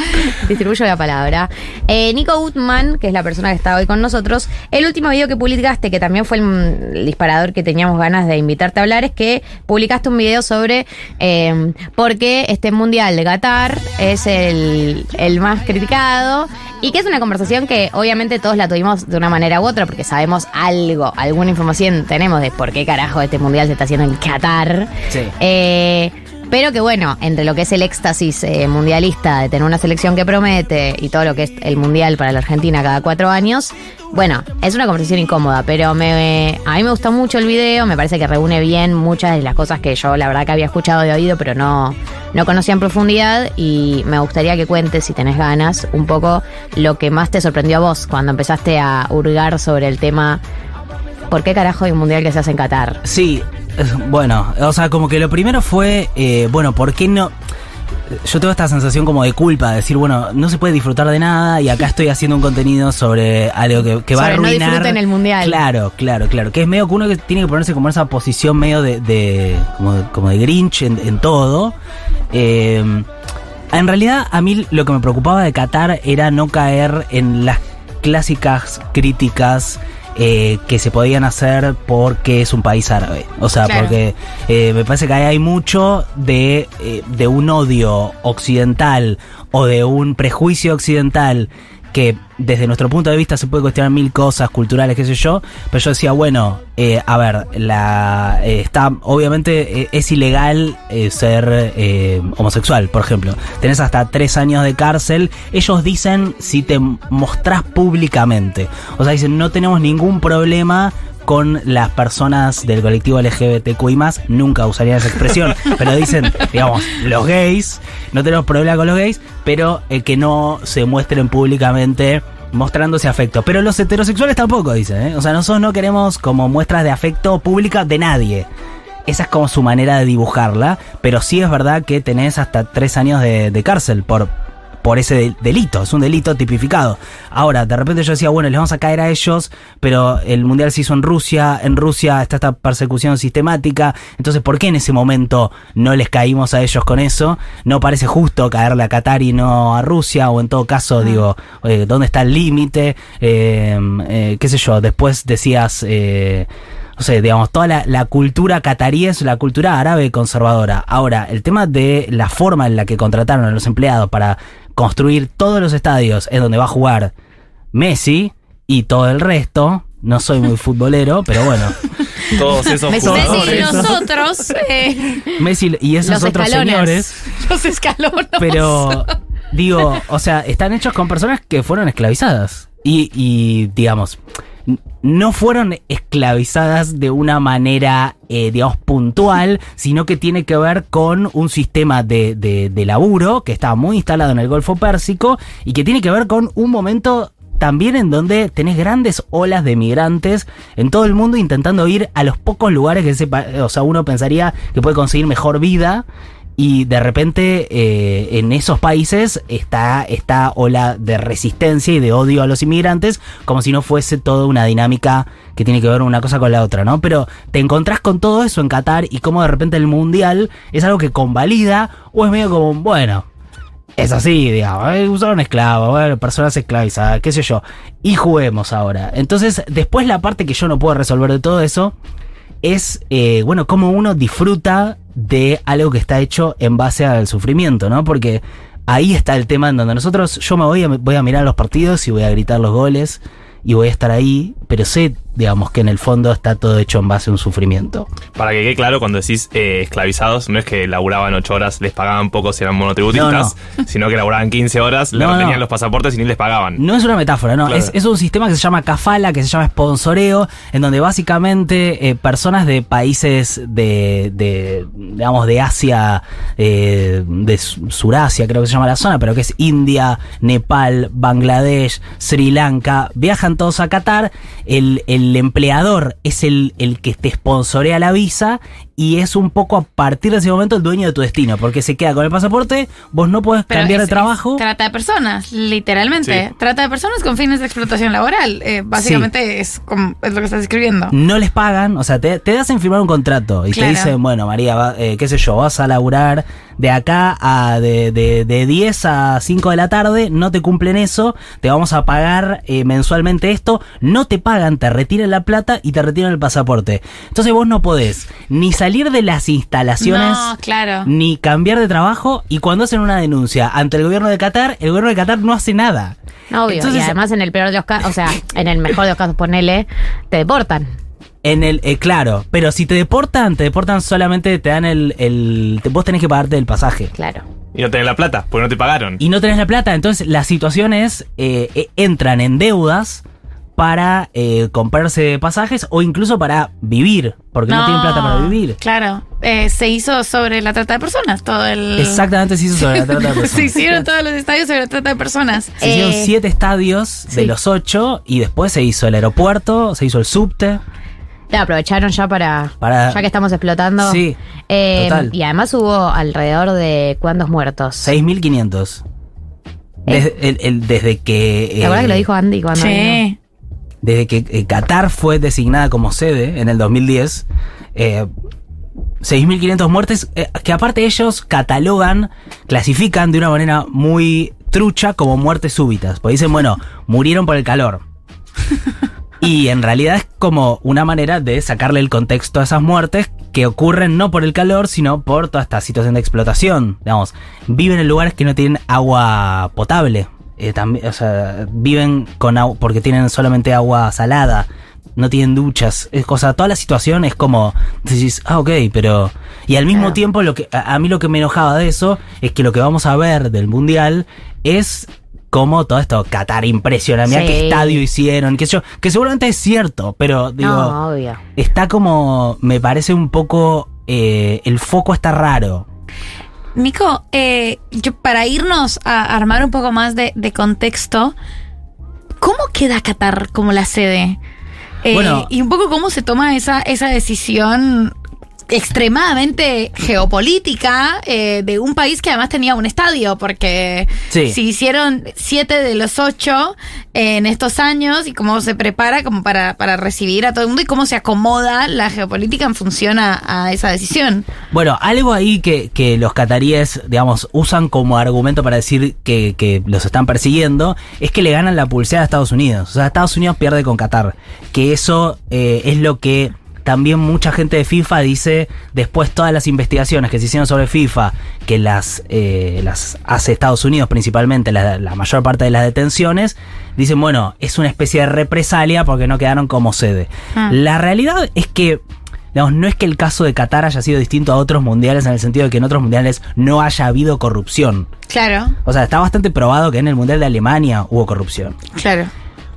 distribuyo la palabra. Eh, Nico Gutman, que es la persona que está hoy con nosotros, el último video que publicaste, que también fue el, el disparador que teníamos ganas de invitarte a hablar, es que publicaste un video sobre eh, por qué este mundial de Qatar es el, el más criticado. Y que es una conversación que obviamente todos la tuvimos de una manera u otra, porque sabemos algo, alguna información tenemos de por qué carajo este mundial se está haciendo en Qatar. Sí. Eh, pero que bueno, entre lo que es el éxtasis eh, mundialista de tener una selección que promete y todo lo que es el mundial para la Argentina cada cuatro años, bueno, es una conversación incómoda, pero me, a mí me gustó mucho el video, me parece que reúne bien muchas de las cosas que yo la verdad que había escuchado de oído, pero no, no conocía en profundidad y me gustaría que cuentes, si tenés ganas, un poco lo que más te sorprendió a vos cuando empezaste a hurgar sobre el tema ¿Por qué carajo hay un mundial que se hace en Qatar? Sí, es- bueno, o sea, como que lo primero fue, eh, bueno, ¿por qué no? Yo tengo esta sensación como de culpa, de decir, bueno, no se puede disfrutar de nada y acá estoy haciendo un contenido sobre algo que, que va a Sobre no arruinar. disfruten el mundial. Claro, claro, claro. Que es medio que uno que tiene que ponerse como en esa posición medio de, de- como, de como de Grinch en, en todo. Eh, en realidad, a mí lo que me preocupaba de Qatar era no caer en las clásicas críticas eh, que se podían hacer porque es un país árabe. O sea, Claro. porque eh, me parece que ahí hay mucho de, eh, de un odio occidental o de un prejuicio occidental que desde nuestro punto de vista se puede cuestionar mil cosas culturales, qué sé yo, pero yo decía, bueno, eh, a ver, la eh, está obviamente eh, es ilegal eh, ser homosexual, por ejemplo. Tenés hasta tres años de cárcel. Ellos dicen si te mostrás públicamente. O sea, dicen, no tenemos ningún problema con las personas del colectivo LGBTQI+, nunca usarían esa expresión, pero dicen, digamos, los gays, no tenemos problema con los gays, pero eh, que no se muestren públicamente mostrándose afecto. Pero los heterosexuales tampoco, dicen, ¿eh? O sea, nosotros no queremos como muestras de afecto pública de nadie. esa es como su manera de dibujarla, pero sí es verdad que tenés hasta tres años de, de cárcel por, por ese de- delito, es un delito tipificado. Ahora, de repente yo decía, bueno, les vamos a caer a ellos, pero el mundial se hizo en Rusia, en Rusia está esta persecución sistemática, entonces ¿por qué en ese momento no les caímos a ellos con eso? No parece justo caerle a Qatar y no a Rusia, o en todo caso, digo, eh, ¿dónde está el límite? Eh, eh, ¿Qué sé yo? Después decías... eh, no sé, digamos, toda la, la cultura catarí es la cultura árabe conservadora. Ahora, el tema de la forma en la que contrataron a los empleados para construir todos los estadios en donde va a jugar Messi y todo el resto, no soy muy futbolero, pero bueno. Todos esos Messi jugadores. y nosotros, eh, Messi y esos Los otros escalones. señores. los escalones. Pero, digo, o sea, están hechos con personas que fueron esclavizadas. Y, y, digamos, no fueron esclavizadas de una manera, eh, digamos, puntual, sino que tiene que ver con un sistema de, de, de laburo que estaba muy instalado en el Golfo Pérsico y que tiene que ver con un momento también en donde tenés grandes olas de migrantes en todo el mundo intentando ir a los pocos lugares que sepa, o sea, uno pensaría que puede conseguir mejor vida y de repente eh, en esos países está esta ola de resistencia y de odio a los inmigrantes, como si no fuese toda una dinámica que tiene que ver una cosa con la otra, ¿no? Pero te encontrás con todo eso en Qatar y como de repente el mundial es algo que convalida o es medio como, bueno, es así, digamos, eh, usaron esclavos, bueno, personas esclavizadas, qué sé yo, y juguemos ahora. Entonces, después la parte que yo no puedo resolver de todo eso es, eh, bueno, cómo uno disfruta de algo que está hecho en base al sufrimiento, ¿no? Porque ahí está el tema en donde nosotros, yo me voy a, voy a mirar los partidos y voy a gritar los goles y voy a estar ahí, pero sé, digamos, que en el fondo está todo hecho en base a un sufrimiento. Para que quede claro, cuando decís eh, esclavizados, no es que laburaban 8 horas, les pagaban poco si eran monotributistas, sino que laburaban 15 horas, le No, tenían no. los pasaportes y ni les pagaban. No es una metáfora, no. Claro. Es, es un sistema que se llama kafala, que se llama sponsoreo, en donde básicamente eh, personas de países de, de, digamos, de Asia, eh, de Su- Surasia, creo que se llama la zona, pero que es India, Nepal, Bangladesh, Sri Lanka, viajan todos a Qatar. El, el empleador es el, el que te sponsorea la visa y es un poco a partir de ese momento el dueño de tu destino, porque se queda con el pasaporte, vos no podés Pero cambiar es- de trabajo. trata de personas, literalmente. Sí. Trata de personas con fines de explotación laboral. Eh, básicamente es, como- es lo que estás describiendo. no les pagan, o sea, te, te hacen firmar un contrato y Claro. te dicen, bueno, María, va- eh, qué sé yo, vas a laburar de acá a de, de, de 10 a 5 de la tarde, no te cumplen eso, te vamos a pagar eh, mensualmente esto, no te pagan, te retiran la plata y te retiran el pasaporte. Entonces vos no podés ni salir de las instalaciones No, claro. ni cambiar de trabajo y cuando hacen una denuncia ante el gobierno de Qatar, el gobierno de Qatar no hace nada. Obvio, Entonces- y además en el peor de los casos, o sea, en el mejor de los casos, ponele, te deportan. En el, eh, claro, pero si te deportan, te deportan solamente, te dan el, el, te- vos tenés que pagarte el pasaje. Claro. Y no tenés la plata, porque no te pagaron. Y no tenés la plata, entonces las situaciones eh, eh, entran en deudas para eh, comprarse pasajes o incluso para vivir, porque no, tienen plata para vivir. Claro. Eh, se hizo sobre la trata de personas. Todo el. Exactamente se hizo sobre la trata de personas. se hicieron todos los estadios sobre la trata de personas. Se hicieron Eh, siete estadios de sí. los ocho y después se hizo el aeropuerto, se hizo el subte. Ya aprovecharon ya para, Para- ya que estamos explotando. Sí, Eh, total. Y además hubo alrededor de cuántos muertos. 6.500. Desde, el- el- desde que... ¿Te acuerdas eh, que lo dijo Andy cuando vino? Desde que eh, Qatar fue designada como sede en el 2010, eh, 6.500 muertes, eh, que aparte ellos catalogan, clasifican de una manera muy trucha como muertes súbitas. Pues dicen, bueno, murieron por el calor. Y en realidad es como una manera de sacarle el contexto a esas muertes que ocurren no por el calor, sino por toda esta situación de explotación. Digamos, viven en lugares que no tienen agua potable. Eh, también, o sea, viven con agua porque tienen solamente agua salada. No tienen duchas. Es cosa, toda la situación es como decís, ah, ok, pero. Y al mismo tiempo, lo que a, a mí lo que me enojaba de eso es que lo que vamos a ver del mundial es como todo esto, Qatar impresiona, mira Sí. qué estadio hicieron, qué sé yo, que seguramente es cierto, pero digo, No, obvio. está como, me parece un poco, eh, el foco está raro. Nico, eh, yo para irnos a armar un poco más de, de contexto, ¿cómo queda Qatar como la sede? Eh, Bueno. y un poco cómo se toma esa, esa decisión extremadamente geopolítica eh, de un país que además tenía un estadio, porque Sí. si hicieron siete de los ocho en estos años y cómo se prepara como para, para recibir a todo el mundo y cómo se acomoda la geopolítica en función a, a esa decisión. Bueno, algo ahí que, que los cataríes, digamos, usan como argumento para decir que, que los están persiguiendo, es que le ganan la pulseada a Estados Unidos. O sea, Estados Unidos pierde con Qatar. Que eso eh, es lo que también mucha gente de FIFA dice, después todas las investigaciones que se hicieron sobre FIFA, que las, eh, las hace Estados Unidos principalmente, la, la mayor parte de las detenciones, dicen, bueno, es una especie de represalia porque no quedaron como sede. Ah. La realidad es que Digamos, no es que el caso de Qatar haya sido distinto a otros mundiales en el sentido de que en otros mundiales no haya habido corrupción. Claro, O sea, está bastante probado que en el Mundial de Alemania hubo corrupción. claro.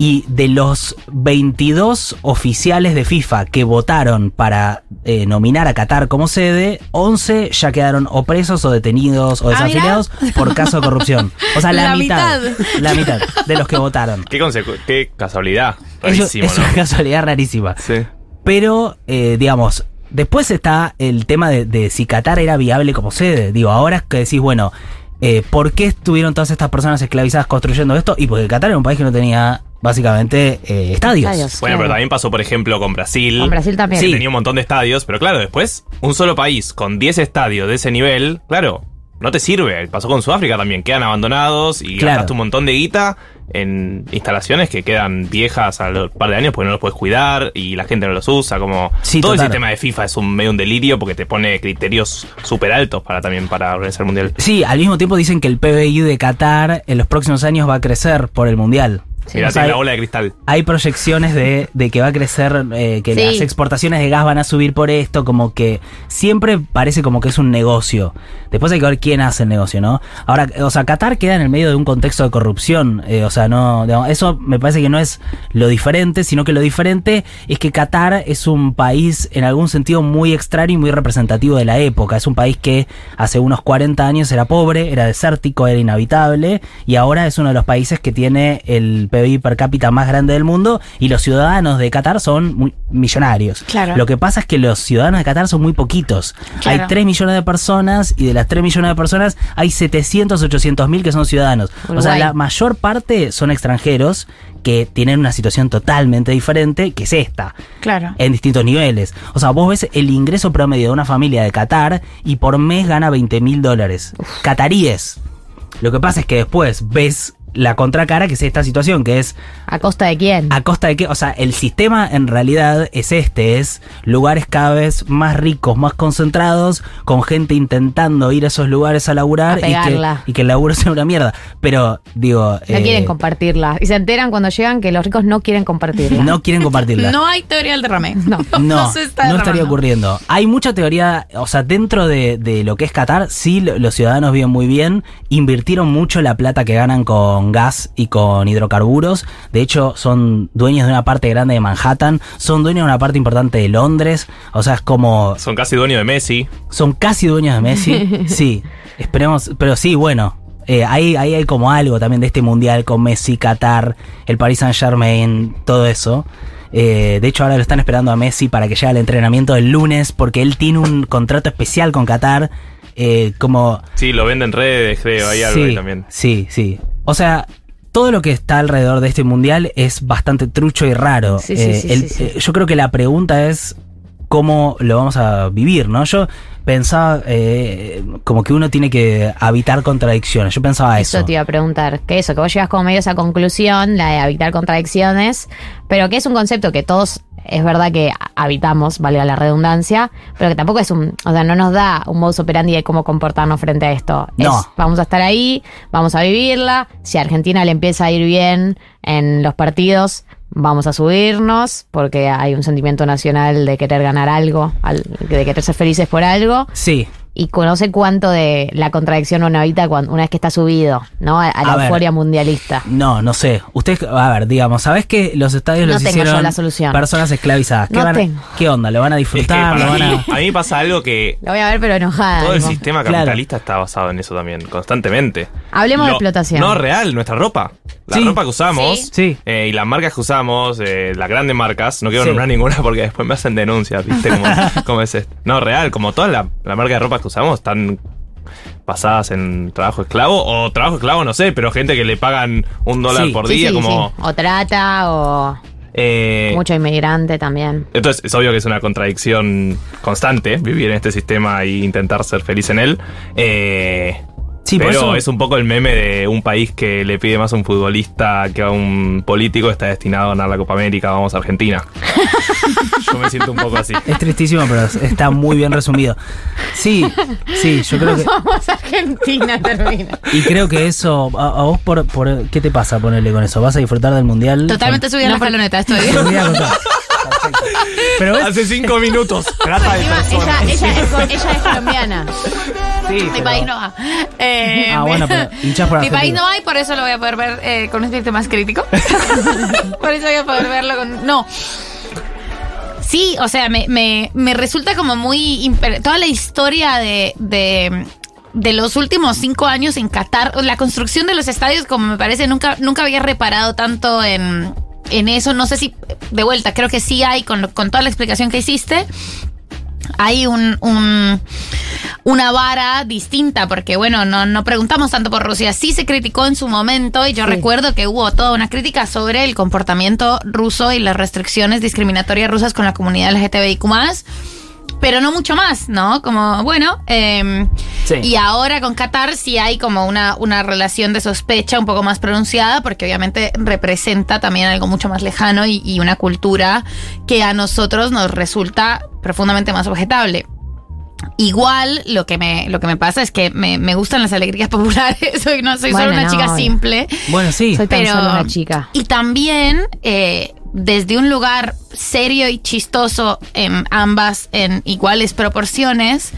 Y de los 22 oficiales de FIFA que votaron para eh, nominar a Qatar como sede, 11 ya quedaron o presos o detenidos o Ah, desafiliados por caso de corrupción. O sea, la, La mitad, mitad. La mitad de los que votaron. Qué, casualidad. Eso Rarísimo, es ¿no? una casualidad rarísima. Sí. Pero, eh, digamos, después está el tema de, de si Qatar era viable como sede. Digo, ahora es que decís, bueno, eh, ¿por qué estuvieron todas estas personas esclavizadas construyendo esto? Y porque Qatar era un país que no tenía, básicamente, eh, estadios. Estadios. Bueno, Claro. pero también pasó, por ejemplo, con Brasil. Con Brasil también. Sí. Tenía un montón de estadios, pero claro, después, un solo país con 10 estadios de ese nivel, claro, no te sirve. Pasó con Sudáfrica también, quedan abandonados y Claro. gastaste un montón de guita en instalaciones que quedan viejas a los par de años porque no los puedes cuidar y la gente no los usa. Como Sí, todo total. el sistema de FIFA es un medio un delirio porque te pone criterios súper altos para también para organizar el mundial. Sí, al mismo tiempo dicen que el PBI de Qatar en los próximos años va a crecer por el Mundial. Mira, O sea, tiene la hay- bola de cristal. Hay proyecciones de, de que va a crecer, eh, que Sí. las exportaciones de gas van a subir por esto, como que siempre parece como que es un negocio. Después hay que ver quién hace el negocio, ¿no? Ahora, o sea, Qatar queda en el medio de un contexto de corrupción, eh, o sea, no, digamos, eso me parece que no es lo diferente, sino que lo diferente es que Qatar es un país en algún sentido muy extraño y muy representativo de la época. Es un país que hace unos 40 años era pobre, era desértico, era inhabitable y ahora es uno de los países que tiene el PBI per cápita más grande del mundo y los ciudadanos de Qatar son muy millonarios. Claro. Lo que pasa es que los ciudadanos de Qatar son muy poquitos. Claro. Hay 3 millones de personas y de las 3 millones de personas hay 700, 800 mil que son ciudadanos. O sea, la mayor parte son extranjeros que tienen una situación totalmente diferente que es esta Claro. en distintos niveles. O sea, vos ves el ingreso promedio de una familia de Qatar y por mes gana 20 mil dólares. Cataríes. Lo que pasa es que después ves la contracara, que es esta situación, que es ¿A costa de quién? a costa de qué. O sea, el sistema en realidad es este, es lugares cada vez más ricos, más concentrados, con gente intentando ir a esos lugares a laburar A y que, y que el laburo sea una mierda. Pero, digo... No eh, quieren compartirla. Y se enteran cuando llegan que los ricos no quieren compartirla. no quieren compartirla. No hay teoría del derrame. No. No, se está no estaría ocurriendo. Hay mucha teoría, o sea, dentro de, de lo que es Qatar, sí, lo- los ciudadanos viven muy bien, invirtieron mucho la plata que ganan con gas y con hidrocarburos. De hecho, son dueños de una parte grande de Manhattan, son dueños de una parte importante de Londres. O sea, es como... Son casi dueños de Messi. Son casi dueños de Messi. sí, esperemos, pero sí, bueno. eh, ahí, ahí hay como algo también de este mundial con Messi, Qatar, el Paris Saint Germain, todo eso. Eh, de hecho, ahora lo están esperando a Messi para que llegue al entrenamiento el lunes, porque él tiene un contrato especial con Qatar. Eh, como. Sí, lo venden en redes, creo, hay algo ahí también. sí, sí. O sea, todo lo que está alrededor de este mundial es bastante trucho y raro. Sí, sí, Eh, sí, el- sí, sí. eh, Yo creo que la pregunta es cómo lo vamos a vivir, ¿no? Yo pensaba eh, como que uno tiene que habitar contradicciones. Yo pensaba eso. Eso te iba a preguntar. Que eso, que vos llegas como medio a esa conclusión, la de habitar contradicciones, pero que es un concepto que todos, es verdad que habitamos, valga la redundancia, pero que tampoco es un, o sea, no nos da un modus operandi de cómo comportarnos frente a esto. No. Es, vamos a estar ahí, vamos a vivirla. Si a Argentina le empieza a ir bien en los partidos, vamos a subirnos, porque hay un sentimiento nacional de querer ganar algo, al- de querer ser felices por algo. Sí. Y conoce cuánto de la contradicción uno habita cuando, una vez que está subido, ¿no? A, a la A ver. euforia mundialista. No, no sé. Usted, a ver, digamos, ¿sabés que los estadios No los tengo yo hicieron la solución. personas esclavizadas? ¿Qué, No van tengo. ¿Qué onda? ¿Lo van a Es que disfrutar? para ¿Lo van a...? a mí pasa algo que Lo voy a ver, pero enojada. todo el sistema Claro. capitalista está basado en eso también, constantemente. Hablemos de Lo- explotación. No, real, nuestra ropa. La Sí. ropa que usamos Sí. Eh, y las marcas que usamos, eh, las grandes marcas, no quiero Sí. nombrar ninguna porque después me hacen denuncias, ¿viste? Como, como es esto. No, real, como todas las la marcas de ropa que usamos están basadas en trabajo esclavo o trabajo esclavo, no sé, pero gente que le pagan un dólar por día, como... sí. O trata, o eh, mucho inmigrante también. entonces es obvio que es una contradicción constante vivir en este sistema e intentar ser feliz en él. Eh, Sí, pero eso- es un poco el meme de un país que le pide más a un futbolista que a un político está destinado a ganar la Copa América, vamos a Argentina. Yo me siento un poco así. Es tristísimo, pero está muy bien resumido. Sí, sí, yo creo que. Vamos a Argentina, termina. Y creo que eso. ¿A, a vos por, por qué te pasa ponerle con eso? ¿Vas a disfrutar del mundial? Totalmente subida la escaloneta, estoy. Pero Hace cinco minutos. Trata de Ella, personas. ella es, co- ella es colombiana. Sí, Mi pero- país no va. Eh, Ah, bueno, pero hinchás por Mi país no va y por eso lo voy a poder ver eh, con un espíritu más crítico. por eso voy a poder verlo con. No. Sí, o sea, me, me, me resulta como muy. imper- Toda la historia de. de de los últimos cinco años en Qatar, la construcción de los estadios, como me parece, nunca, nunca había reparado tanto en, en eso. No sé si, de vuelta, creo que sí hay, con, con toda la explicación que hiciste, hay un, un- una vara distinta, porque bueno, no, no preguntamos tanto por Rusia. Sí se criticó en su momento, y yo Sí. recuerdo que hubo toda una crítica sobre el comportamiento ruso y las restricciones discriminatorias rusas con la comunidad LGTBIQ pero no mucho más, ¿no? Como, bueno, eh, Sí. y ahora con Qatar sí hay como una, una relación de sospecha un poco más pronunciada, porque obviamente representa también algo mucho más lejano y, y una cultura que a nosotros nos resulta profundamente más objetable. Igual lo que me, lo que me pasa es que me, me gustan las alegrías populares, soy, no, soy solo una no, chica simple. Bueno, sí. Soy tan Pero- solo una chica. Y también, eh, desde un lugar serio y chistoso en ambas, en iguales proporciones,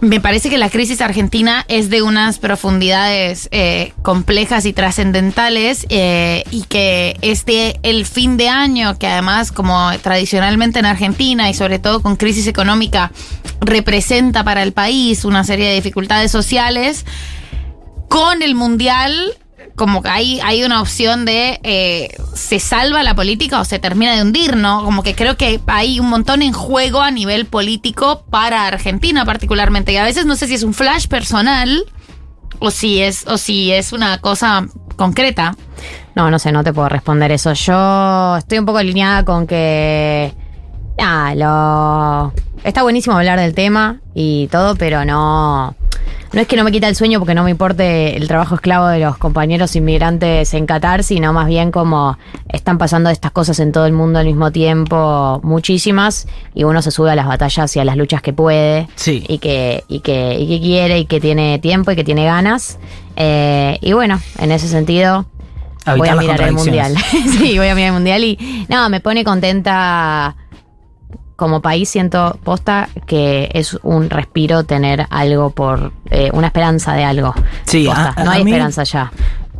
me parece que la crisis argentina es de unas profundidades eh, complejas y trascendentales eh, y que este el fin de año que además como tradicionalmente en Argentina y sobre todo con crisis económica representa para el país una serie de dificultades sociales con el mundial como que hay, hay una opción de eh, se salva la política o se termina de hundir, ¿no? Como que creo que hay un montón en juego a nivel político para Argentina particularmente. Y a veces no sé si es un flash personal o si es, o si es una cosa concreta. No, no sé, no te puedo responder eso. Yo estoy un poco alineada con que. Ah, lo. Está buenísimo hablar del tema y todo, pero no. No es que no me quita el sueño porque no me importe el trabajo esclavo de los compañeros inmigrantes en Qatar, sino más bien como están pasando estas cosas en todo el mundo al mismo tiempo, muchísimas, y uno se sube a las batallas y a las luchas que puede, Sí. y que, y que, y que quiere, y que tiene tiempo y que tiene ganas. Eh, y bueno, en ese sentido, voy a mirar el mundial. sí, voy a mirar el mundial y no, me pone contenta como país siento posta que es un respiro tener algo por eh, una esperanza de algo. Sí, Posta, a- no a hay mí- esperanza ya.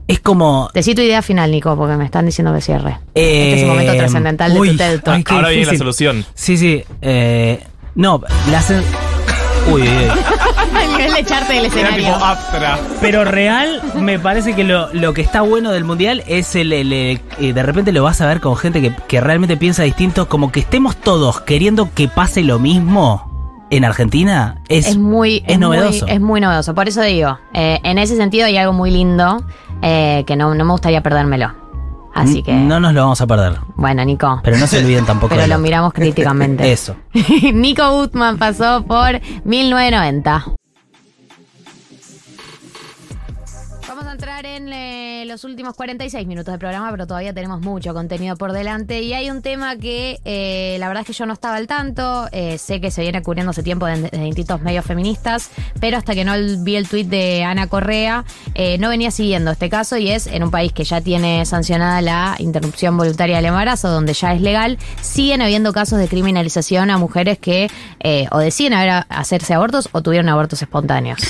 Es como. Decí tu idea final, Nico, porque me están diciendo que cierre. eh, este es un momento trascendental de uy, tu TED Talk. Ahora viene la solución. Sí, sí. eh, no, la uy, uy. El nivel de echarte del Era tipo escenario. Astra. Pero real, me parece que lo, lo que está bueno del mundial es el, el- el- eh, de repente lo vas a ver con gente que, que realmente piensa distinto, como que estemos todos queriendo que pase lo mismo en Argentina. Es, es muy es muy- novedoso. es muy novedoso. Por eso digo, eh, en ese sentido hay algo muy lindo eh, que no, no me gustaría perdérmelo. Así que, No nos lo vamos a perder. bueno, Nico. Pero no se olviden tampoco. Pero lo otro. miramos críticamente. Eso. Nico Gutman pasó por 1990. Entrar en eh, los últimos 46 minutos de programa, pero todavía tenemos mucho contenido por delante. Y hay un tema que eh, la verdad es que yo no estaba al tanto. eh, sé que se viene cubriendo hace tiempo desde distintos medios feministas, pero hasta que no vi el tuit de Ana Correa, no venía siguiendo este caso. Y es en un país que ya tiene sancionada la interrupción voluntaria del embarazo, donde ya es legal, siguen habiendo casos de criminalización a mujeres que o deciden haber, hacerse abortos o tuvieron abortos espontáneos.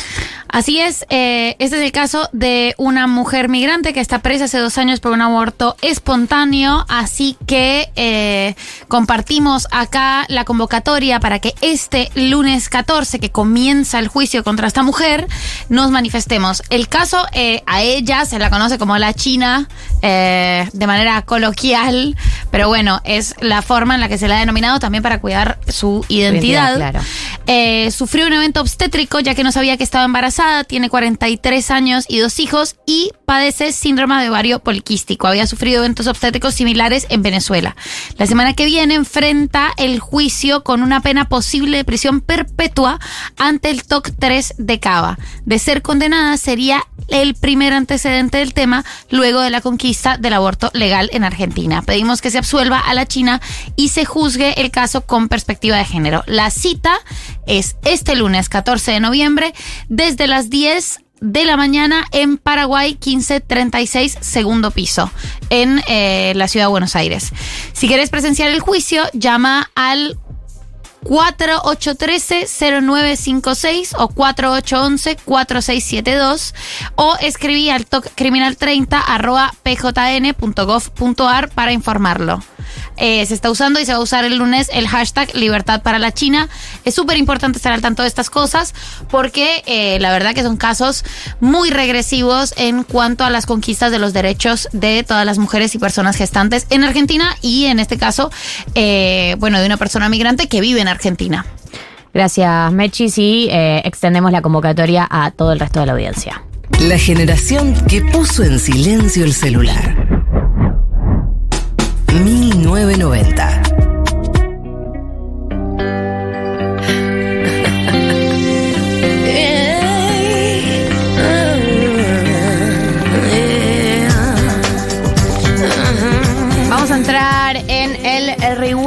Así es, eh, este es el caso de una mujer migrante que está presa hace dos años por un aborto espontáneo, así que eh, compartimos acá la convocatoria para que este lunes 14, que comienza el juicio contra esta mujer, nos manifestemos. El caso eh, a ella se la conoce como la China eh, de manera coloquial, pero bueno, es la forma en la que se le ha denominado también para cuidar su identidad. identidad, claro. Sufrió un evento obstétrico ya que no sabía que estaba embarazada, tiene 43 años y dos hijos y padece síndrome de ovario poliquístico. Había sufrido eventos obstétricos similares en Venezuela. La semana que viene enfrenta el juicio con una pena posible de prisión perpetua ante el TOC 3 de Cava. De ser condenada sería el primer antecedente del tema luego de la conquista del aborto legal en Argentina. Pedimos que se absuelva a la China y se juzgue el caso con perspectiva de género. La cita es este lunes 14 de noviembre desde las 10 de la mañana en Paraguay 1536 segundo piso en eh, la ciudad de Buenos Aires. Si querés presenciar el juicio, llama al 4813-0956 o 4811-4672 o escribí al toc criminal 30 arroba pjn.gov.ar para informarlo. Eh, se está usando y se va a usar el lunes el hashtag Libertad para la China. Es súper importante estar al tanto de estas cosas porque eh, la verdad que son casos muy regresivos en cuanto a las conquistas de los derechos de todas las mujeres y personas gestantes en Argentina y en este caso, eh, bueno, de una persona migrante que vive en Argentina. Gracias, Mechis, y eh, extendemos la convocatoria a todo el resto de la audiencia. La generación que puso en silencio el celular. 1990.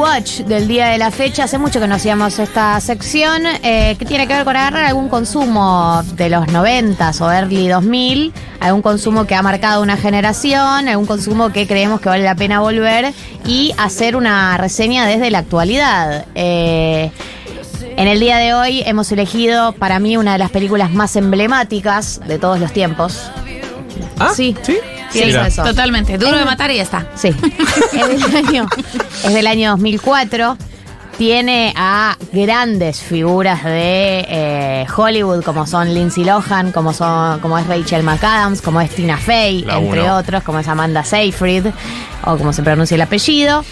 Rewatch del día de la fecha. Hace mucho que no hacíamos esta sección eh, que tiene que ver con agarrar algún consumo de los 90s o early 2000, algún consumo que ha marcado una generación, algún consumo que creemos que vale la pena volver y hacer una reseña desde la actualidad. Eh, en el día de hoy hemos elegido para mí una de las películas más emblemáticas de todos los tiempos. ¿Ah? Sí. ¿Sí? Mira. eso. Totalmente. Duro de matar y ya está. Sí. es, del año, es del año 2004. Tiene a grandes figuras de eh, Hollywood, como son Lindsay Lohan, como, son, como es Rachel McAdams, como es Tina Fey, La entre uno. otros, como es Amanda Seyfried, o como se pronuncia el apellido.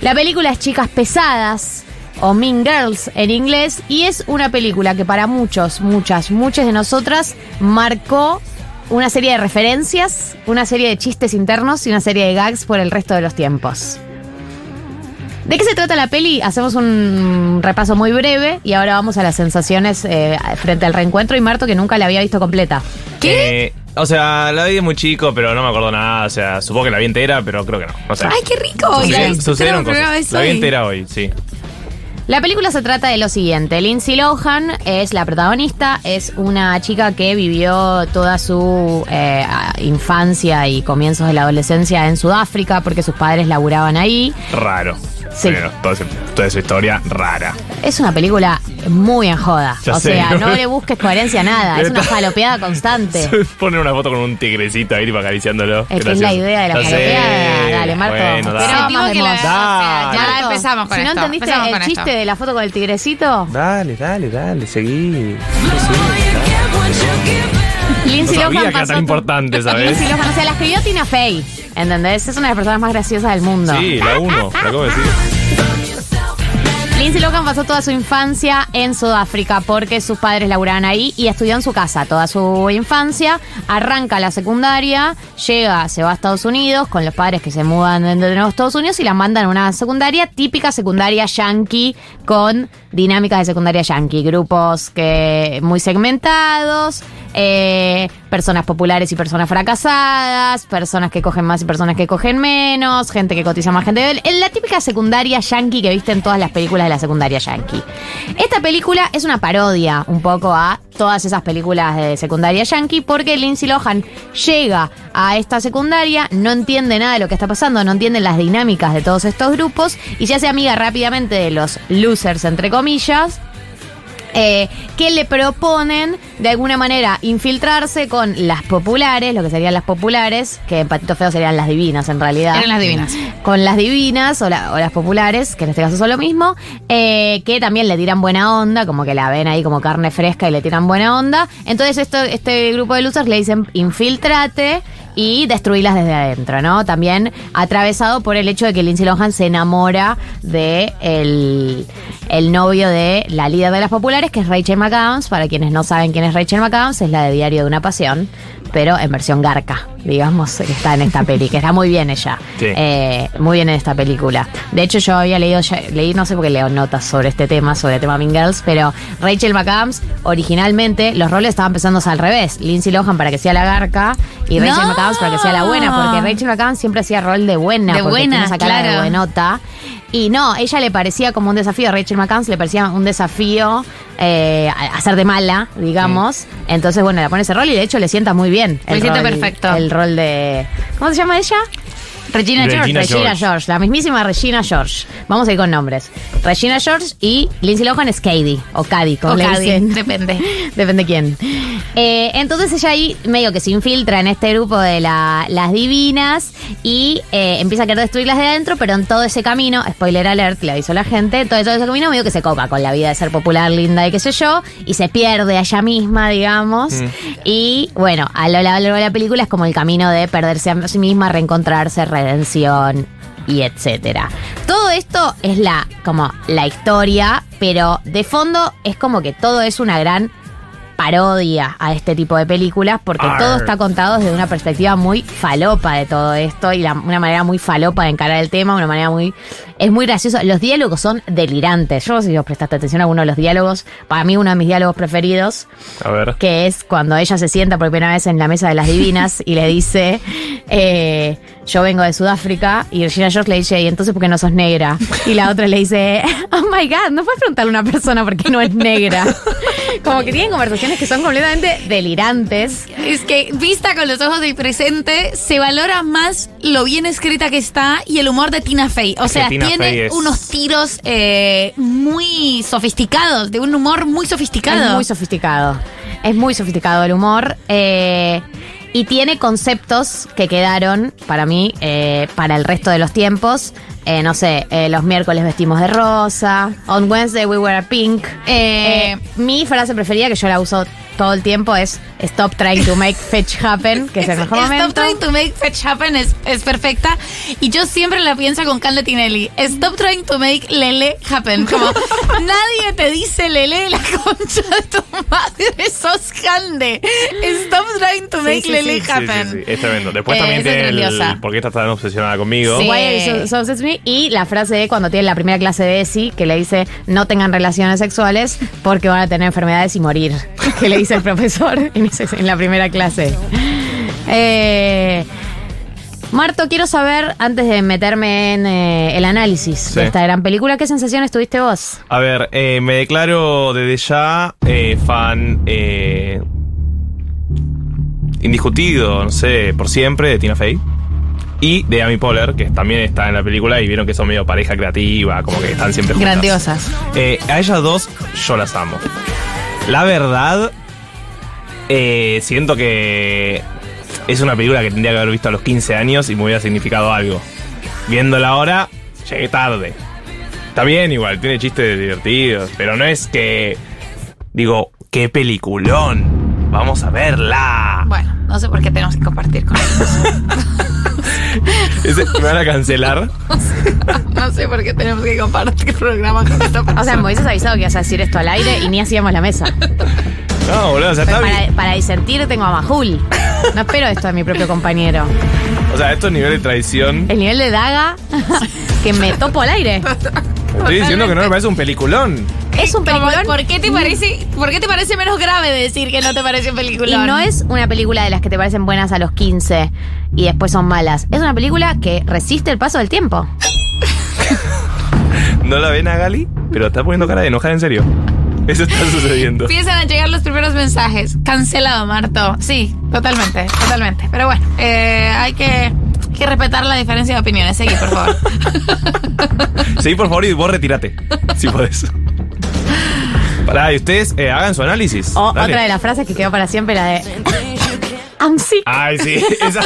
La película es Chicas Pesadas o Mean Girls en inglés y es una película que para muchos, muchas, muchas de nosotras marcó una serie de referencias, una serie de chistes internos y una serie de gags por el resto de los tiempos. ¿De qué se trata la peli? Hacemos un repaso muy breve y ahora vamos a las sensaciones eh, frente al reencuentro y Marto que nunca la había visto completa. Eh, o sea, la vi de muy chico, pero no me acuerdo nada. O sea, supongo que la vi entera, pero creo que no. O sea, ¡Ay, qué rico! viste sucedieron cosas. La vi entera hoy, sí. La película se trata de lo siguiente. Lindsay Lohan es la protagonista, es una chica que vivió toda su eh, infancia y comienzos de la adolescencia en Sudáfrica porque sus padres laburaban ahí. Raro. Sí. Pero toda, esa historia rara. Es una película muy en joda. Ya o sé. sea, no le busques coherencia a nada. Es una jalopeada constante. Poner una foto con un tigrecito ahí tipo acariciándolo. Es que es Gracioso. la idea de la Ya sé. jalopeada. Dale. Bueno, Pero dale. más de que la- moda. o sea, ya Marto, empezamos con Si no esto, entendiste empezamos el con chiste esto. de la foto con el tigrecito, Dale, dale, dale, seguí. Lindsay no sabía Lohan que era pasó tan importante, ¿sabes? Lindsay Lohan, o sea, la escribió Tina Fey. ¿Entendés? Es una de las personas más graciosas del mundo. Sí, la uno, la acabo de decir. Lindsay Lohan pasó toda su infancia en Sudáfrica porque sus padres laburaban ahí y estudió en su casa toda su infancia. Arranca la secundaria, llega, se va a Estados Unidos con los padres que se mudan de nuevo a Estados Unidos y la mandan a una secundaria, típica secundaria yankee con dinámicas de secundaria yankee, grupos que muy segmentados, eh, personas populares y personas fracasadas, personas que cogen más y personas que cogen menos, gente que cotiza más, gente de... La típica secundaria yankee que viste en todas las películas de la secundaria yankee. Esta película es una parodia un poco a todas esas películas de secundaria yankee porque Lindsay Lohan llega a esta secundaria, no entiende nada de lo que está pasando, no entiende las dinámicas de todos estos grupos y se hace amiga rápidamente de los losers, entre comillas, eh, que le proponen de alguna manera infiltrarse con las populares, lo que serían las populares, que en Patito Feo serían las divinas en realidad. Eran las divinas. Con las divinas o, la- o las populares, que en este caso son lo mismo, eh, que también le tiran buena onda, como que la ven ahí como carne fresca y le tiran buena onda. Entonces esto, este grupo de losers le dicen infiltrate y destruirlas desde adentro, ¿no? También atravesado por el hecho de que Lindsay Lohan se enamora de el, el novio de la líder de las populares, que es Rachel McAdams. Para quienes no saben quién es Rachel McAdams, es la de Diario de una Pasión, pero en versión garca, digamos, que está en esta peli, que está muy bien ella. Sí. Eh, muy bien en esta película. De hecho, yo había leído, ya- leí, no sé por qué leo notas sobre este tema, sobre el tema Mean Girls, pero Rachel McAdams, originalmente, los roles estaban pensándose al revés. Lindsay Lohan para que sea la garca y Rachel ¡No! McAdams para que sea la buena, porque Rachel McAdams siempre hacía rol de buena, De porque buena, tiene esa cara de claro. buenota. Y no, ella le parecía como un desafío, a Rachel McAdams le parecía un desafío eh, hacer de mala, digamos. Entonces, bueno, le pone ese rol y de hecho le sienta muy bien. Le el sienta rol- perfecto. El rol de... ¿Cómo se llama ella? Regina George. Regina Regina George. George. la mismísima Regina George. Vamos a ir con nombres. Regina George y Lindsay Lohan es Katie, o Cady, como O le Cady, dicen. depende. Depende quién. Eh, entonces ella ahí medio que se infiltra en este grupo de la- las divinas y eh, empieza a querer destruirlas de adentro, pero en todo ese camino, spoiler alert, le aviso a la gente, todo, todo ese camino medio que se copa con la vida de ser popular, linda y qué sé yo, y se pierde a ella misma, digamos. Mm. Y bueno, a lo largo de la película es como el camino de perderse a sí misma, reencontrarse, redención y etcétera. Todo esto es la como la historia, pero de fondo es como que todo es una gran parodia a este tipo de películas porque Arr. todo está contado desde una perspectiva muy falopa de todo esto y la- una manera muy falopa de encarar el tema, una manera muy es muy gracioso. Los diálogos son delirantes. Yo no sé si os prestaste atención a alguno de los diálogos. Para mí uno de mis diálogos preferidos A ver. que es cuando ella se sienta por primera vez en la mesa de las divinas y le dice, eh, yo vengo de Sudáfrica, y Regina George le dice, ¿y entonces por qué no sos negra? Y la otra le dice, oh my god, no puedes preguntarle a una persona por qué no es negra. Como que tienen conversaciones que son completamente delirantes. Es que, vista con los ojos del presente, se valora más lo bien escrita que está y el humor de Tina Fey. O Es sea, tiene es- unos tiros eh, muy sofisticados, de un humor muy sofisticado. Es muy sofisticado. Es muy sofisticado el humor. eh, y tiene conceptos que quedaron para mí eh, para el resto de los tiempos. Eh, no sé, eh, los miércoles vestimos de rosa. On Wednesday we wear pink. Eh, mi frase preferida, que yo la uso todo el tiempo, es Stop trying to make fetch happen, que es el mejor Stop momento. trying to make fetch happen es, es perfecta. Y yo siempre la pienso con Cande Tinelli. Stop trying to make lele happen. Como nadie te dice lele la concha de tu madre, sos Cande. Stop trying to make sí, lele sí. Sí, sí, happen. sí, es tremendo. Después Eh, también tiene el grandiosa. ¿Por qué estás tan obsesionada conmigo? Sí. Why are you so- so Y la frase de cuando tiene la primera clase de ESI, que le dice no tengan relaciones sexuales porque van a tener enfermedades y morir. Que le dice el profesor en, ese- en la primera clase. Eh, Marto, quiero saber, antes de meterme en eh, el análisis Sí. de esta gran película, ¿qué sensaciones tuviste vos? A ver, eh, me declaro desde ya eh, fan indiscutido, no sé, por siempre de Tina Fey. Y de Amy Poehler, que también está en la película y vieron que son medio pareja creativa, como que están siempre juntas. Grandiosas. Eh, a ellas dos yo las amo. La verdad, eh, siento que es una película que tendría que haber visto a los 15 años y me hubiera significado algo. Viéndola ahora, llegué tarde. Está bien igual, tiene chistes divertidos, pero no es que digo, qué peliculón. Vamos a verla. Bueno, no sé por qué tenemos que compartir con ellos. Ese- ¿Me van a cancelar? No sé por qué tenemos que compartir programa con esta persona. O sea, me hubieses avisado que ibas a decir esto al aire y ni hacíamos la mesa. No, boludo, o sea, está bien. Para, para disentir tengo a Majul. No espero esto de mi propio compañero. O sea, esto es nivel de traición. El nivel de daga que me topo al aire. Estoy diciendo que no me parece un peliculón. Es un peliculón. ¿Por qué te parece, por qué te parece menos grave decir que no te parece un Y peliculón? no es una película de las que te parecen buenas a los 15 y después son malas. Es una película que resiste el paso del tiempo. No la ven a Gali, pero está poniendo cara de enojada en serio. Eso está sucediendo. Empiezan a llegar los primeros mensajes. Cancelado, Marto. Sí, totalmente, totalmente. Pero bueno, eh, hay que, que respetar la diferencia de opiniones. Seguí, por favor. Sí, por favor, y vos retirate. Si podés. Pará, y ustedes eh, hagan su análisis. O Dale. otra de las frases que quedó para siempre, la de. I'm sick. Ay, sí. Esa.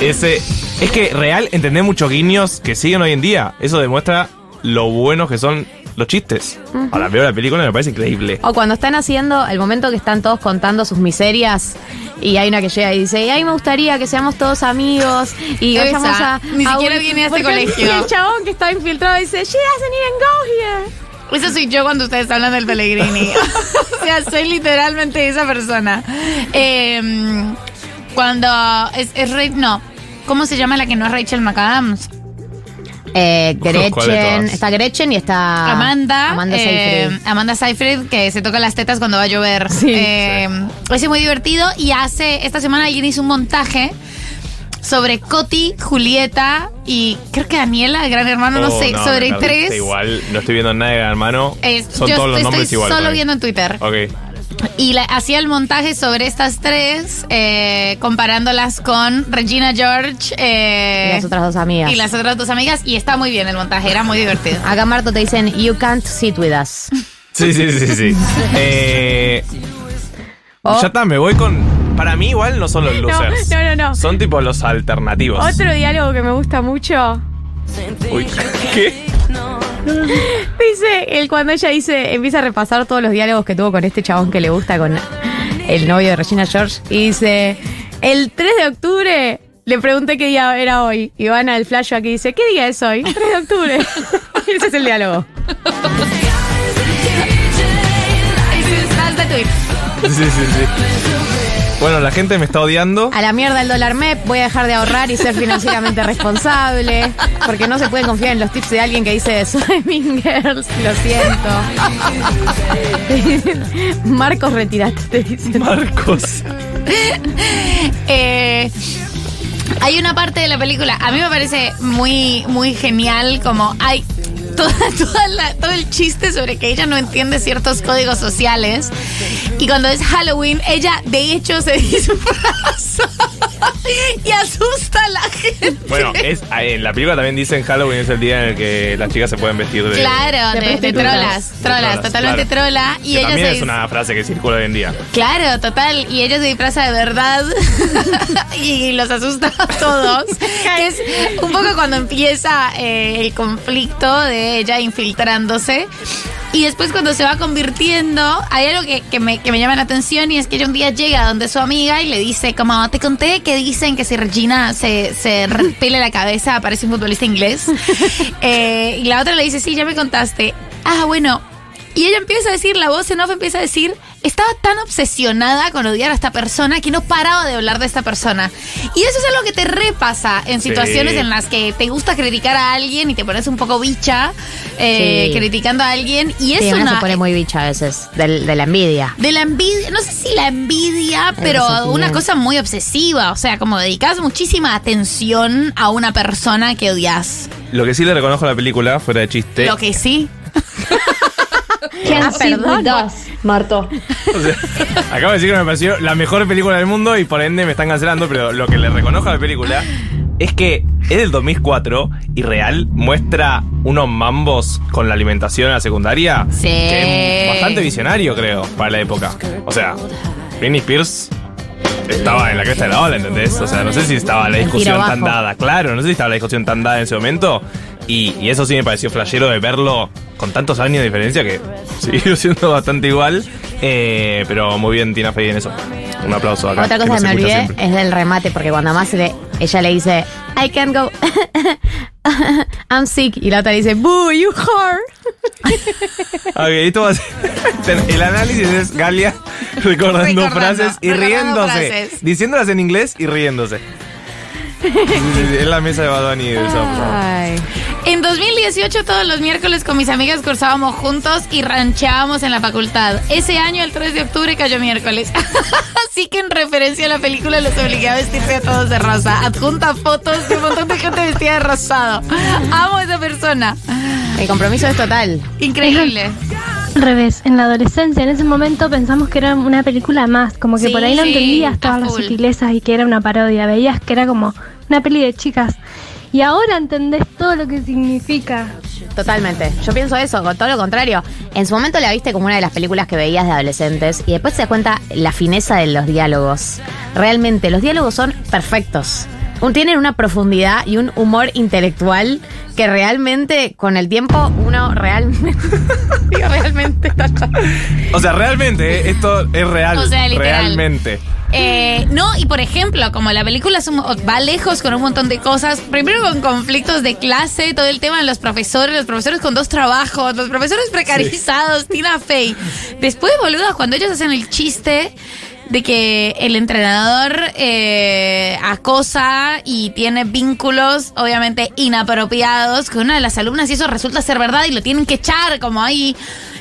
Ese. Es que real entender muchos guiños que siguen hoy en día. Eso demuestra lo buenos que son los chistes. Ujú. Ahora veo la película y me parece increíble. O cuando están haciendo el momento que están todos contando sus miserias y hay una que llega y dice, y a mí me gustaría que seamos todos amigos y Esa. vayamos a... Ni a siquiera un- viene a este colegio. Y el chabón que está infiltrado dice, she doesn't even go here. Eso soy yo cuando ustedes hablan del Pellegrini. o sea, soy literalmente esa persona. Eh, cuando es, es no, ¿cómo se llama la que no es Rachel McAdams? Eh, ¿Cuál de Gretchen, está Gretchen y está... Amanda. Amanda eh, Seyfried. Amanda Seyfried, que se toca las tetas cuando va a llover. Sí. Eh, Es muy divertido y hace, esta semana alguien hizo un montaje sobre Coti, Julieta y creo que Daniela, Gran Hermano, no Oh, sé, me sobre tres. Igual, no estoy viendo nada de hermano. Eh, Son yo todos los estoy nombres iguales. solo viendo en Twitter. Ok. Y la- hacía el montaje sobre estas tres, eh, comparándolas con Regina George eh, Y las otras dos amigas. y las otras dos amigas. Y está muy bien el montaje, era muy divertido. Acá Marto te dicen, you can't sit with us. Sí, sí, sí, sí. Eh, Oh. Ya está, me voy con. Para mí, igual no son los losers. no, no, no. Son tipo los alternativos. Otro diálogo que me gusta mucho. Uy, ¿qué? Dice, él cuando ella dice, empieza a repasar todos los diálogos que tuvo con este chabón que le gusta, con el novio de Regina George, y dice, el 3 de octubre le pregunté qué día era hoy, y van al flashback y dice, ¿qué día es hoy? 3 de octubre. Ese es el diálogo. Sí, sí, sí. Bueno, la gente me está odiando. A la mierda el dólar MEP, voy a dejar de ahorrar y ser financieramente responsable, porque no se puede confiar en los tips de alguien que dice, Mean Girls, lo siento. Marcos, retirate, te dicen. Marcos. Eh, hay una parte de la película, a mí me parece muy, muy genial, como hay toda, toda la- todo el chiste sobre que ella no entiende ciertos códigos sociales. Y cuando es Halloween, ella de hecho se disfraza y asusta a la gente. Bueno, es, en la película también dicen Halloween es el día en el que las chicas se pueden vestir de. Claro, De de, de trolas, trolas, trolas, totalmente claro. trola. Y que ella también se es una frase que circula hoy en día. Claro, total. Y ella se disfraza de verdad y los asusta a todos. es un poco cuando empieza eh, el conflicto de ella infiltrándose. Y después cuando se va convirtiendo, hay algo que, que me, que me llama la atención y es que ella un día llega donde su amiga y le dice, como te conté que dicen que si Regina se, se repele la cabeza aparece un futbolista inglés. Eh, y la otra le dice, sí, ya me contaste. Ah, bueno. Y ella empieza a decir, la voz en off empieza a decir, estaba tan obsesionada con odiar a esta persona que no paraba de hablar de esta persona. Y eso es algo que te repasa en Sí. situaciones en las que te gusta criticar a alguien y te pones un poco bicha eh, Sí. criticando a alguien. Y es Sí, uno una... se pone muy bicha a veces, de la envidia. De la envidia, no sé si la envidia, pero una cosa muy obsesiva. O sea, como dedicas muchísima atención a una persona que odias. Lo que sí le reconozco a la película, fuera de chiste. Lo que sí. Ah, perdón. Marto. O sea, acabo de decir que me pareció la mejor película del mundo y por ende me están cancelando, pero lo que le reconozco a la película es que es del 2004 y real muestra unos mambos con la alimentación en la secundaria Sí. que es bastante visionario, creo, para la época. O sea, Britney Spears estaba en la cresta de la ola, ¿entendés? O sea, no sé si estaba la discusión tan dada, claro, no sé si estaba la discusión tan dada en ese momento. Y, y eso sí me pareció flashero de verlo con tantos años de diferencia que sigue siendo bastante igual. Eh, pero muy bien, Tina Fey en eso. Un aplauso acá. Otra cosa que me olvidé siempre. es del remate, porque cuando más le, ella le dice, I can't go, I'm sick, y la otra le dice, boo, you whore. Ok, esto va a ser. El análisis es Galia recordando, Recordando, frases y recordando riéndose. frases. Diciéndolas en inglés y riéndose. Es la mesa de Badoni del software. En 2018 todos los miércoles con mis amigas cursábamos juntos y ranchábamos en la facultad. Ese año, el 3 de octubre, cayó miércoles. Así que en referencia a la película los obligué a vestirse a todos de rosa. Adjunta fotos de un montón de gente vestida de rosado. Amo a esa persona. El compromiso es total. Increíble. Al revés, en la adolescencia, en ese momento pensamos que era una película más, como que Sí, por ahí no sí, entendías a todas las sutilezas y que era una parodia, veías que era como una peli de chicas. Y ahora entendés todo lo que significa. Totalmente. Yo pienso eso, todo lo contrario. en su momento la viste como una de las películas que veías de adolescentes y después te das cuenta la fineza de los diálogos. Realmente, los diálogos son perfectos. Un- Tienen una profundidad y un humor intelectual que realmente con el tiempo uno realmente... digo, realmente... O sea, realmente, eh, esto es real. O sea, literal. Realmente. Eh, no, y por ejemplo, como la película va lejos con un montón de cosas, primero con conflictos de clase, todo el tema de los profesores, los profesores con dos trabajos, los profesores precarizados, Tina Fey. Después, boludas, cuando ellos hacen el chiste de que el entrenador eh, acosa y tiene vínculos obviamente inapropiados con una de las alumnas y eso resulta ser verdad y lo tienen que echar como ahí.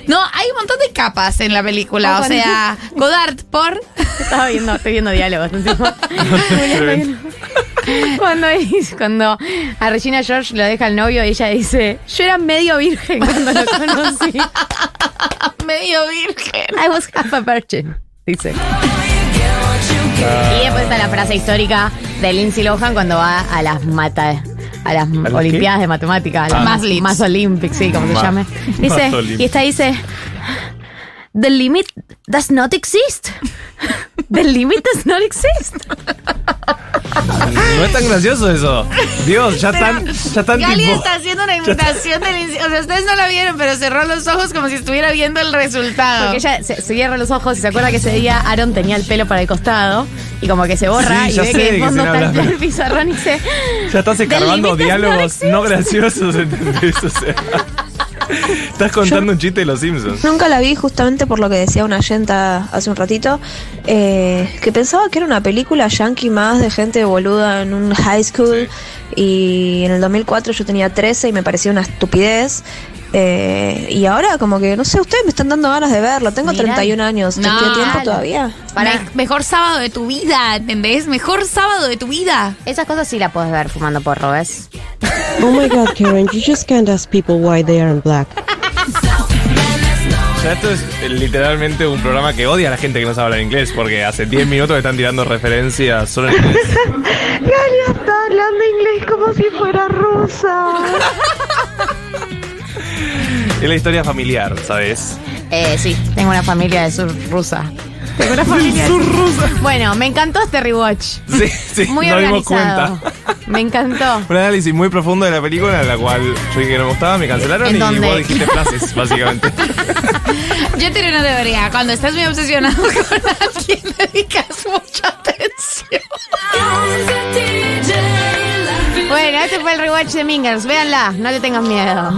No, hay un montón de capas en la película. O sea, Godard por... Estaba viendo, estoy viendo diálogos. encima. cuando, dice- cuando a Regina George lo deja el novio, ella dice, yo era medio virgen cuando lo conocí. medio virgen. I was half a virgin, dice. Y después está la frase histórica de Lindsay Lohan cuando va a las mata a las Olimpiadas qué? de Matemáticas, a Ah. las Math más, más Olympics, sí, como se Ma- llame. Dice, y esta dice, The limit does not exist. The limit does not exist. No es tan gracioso eso. Dios, ya están, ya están Gali tipo. está haciendo una imitación del O sea, ustedes no la vieron, pero cerró los ojos como si estuviera viendo el resultado. Porque ella se, se cierra los ojos y se acuerda que ese día Aaron tenía el pelo para el costado y como que se borra Sí, y ya ve sé que de fondo está el pero- pizarrón y dice Ya estás escarbando diálogos no graciosos, ¿entendés? O sea, estás contando un chiste de los Simpsons. Nunca la vi justamente por lo que decía una oyenta hace un ratito, eh, que pensaba que era una película yankee más de gente boluda en un high school y en el 2004 yo tenía 13 y me parecía una estupidez. Eh, y ahora como que, no sé, ustedes me están dando ganas de verlo. Tengo Mirá. 31 años, ¿te No. queda tiempo todavía? Para mejor sábado de tu vida, ¿entendés? Mejor sábado de tu vida. Esas cosas sí la puedes ver fumando porro, ¿ves? Oh my god, Karen, you just can't ask people why they aren't black. O sea, esto es eh, literalmente un programa que odia a la gente que no sabe hablar inglés, porque hace 10 minutos están tirando referencias solo en inglés. Galia está hablando inglés como si fuera rusa. Es la historia familiar, ¿sabes? Eh, sí, tengo una familia de sur rusa. Tengo una familia de sur rusa. Bueno, me encantó este rewatch. Sí, sí, Muy nos dimos organizado. cuenta. Me encantó. Un análisis muy profundo de la película, en la cual yo dije que no me gustaba, me cancelaron ¿En y dónde? vos dijiste frases, básicamente. Yo tengo una teoría. Cuando estás muy obsesionado con alguien, dedicas mucha atención. Bueno, este fue el rewatch de Mingers. Véanla, no le tengas miedo.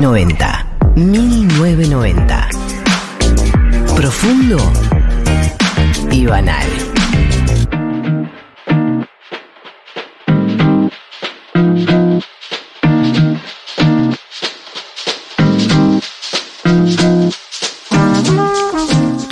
90. Mini 990. Profundo y banal.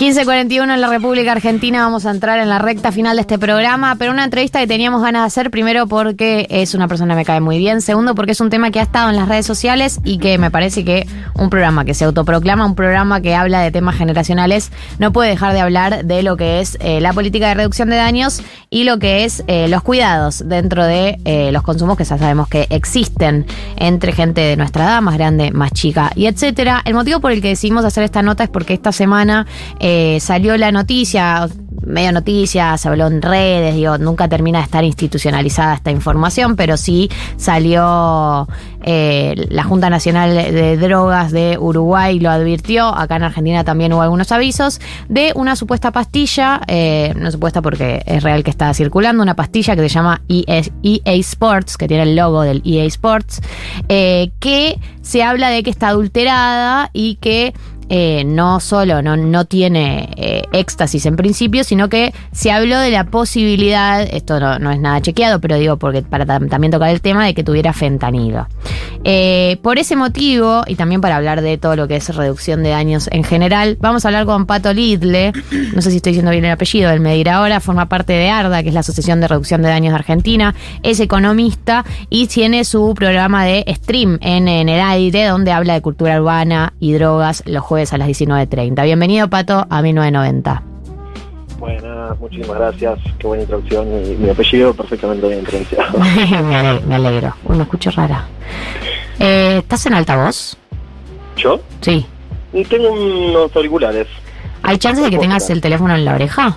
15.41 en la República Argentina. Vamos a entrar en la recta final de este programa, pero una entrevista que teníamos ganas de hacer, primero porque es una persona que me cae muy bien, segundo porque es un tema que ha estado en las redes sociales y que me parece que un programa que se autoproclama, un programa que habla de temas generacionales, no puede dejar de hablar de lo que es eh, la política de reducción de daños y lo que es eh, los cuidados dentro de eh, los consumos que ya sabemos que existen entre gente de nuestra edad, más grande, más chica y etcétera. El motivo por el que decidimos hacer esta nota es porque esta semana salió la noticia, medio noticia, se habló en redes, digo, nunca termina de estar institucionalizada esta información, pero sí salió eh, la Junta Nacional de Drogas de Uruguay, lo advirtió, acá en Argentina también hubo algunos avisos, de una supuesta pastilla, eh, no supuesta porque es real que está circulando, una pastilla que se llama EA, EA Sports, que tiene el logo del EA Sports, eh, que se habla de que está adulterada y que eh, no solo no, no tiene eh, éxtasis en principio, sino que se habló de la posibilidad, esto no, no es nada chequeado, pero digo porque para tam- también tocar el tema de que tuviera fentanilo. Eh, por ese motivo, y también para hablar de todo lo que es reducción de daños en general, vamos a hablar con Pato Lidle, no sé si estoy diciendo bien el apellido, él me dirá ahora, forma parte de ARDA, que es la Asociación de Reducción de Daños de Argentina, es economista y tiene su programa de stream en, en el aire, donde habla de cultura urbana y drogas los jueves a las 19.30. Bienvenido, Pato, a 1990. Buenas, muchísimas gracias. Qué buena introducción y mi apellido perfectamente bien pronunciado. me ale- me alegro. Uy, me escucho rara. Eh, ¿Estás en altavoz? ¿Yo? Sí. Y tengo unos auriculares. ¿Hay chances de que tengas el teléfono en la oreja?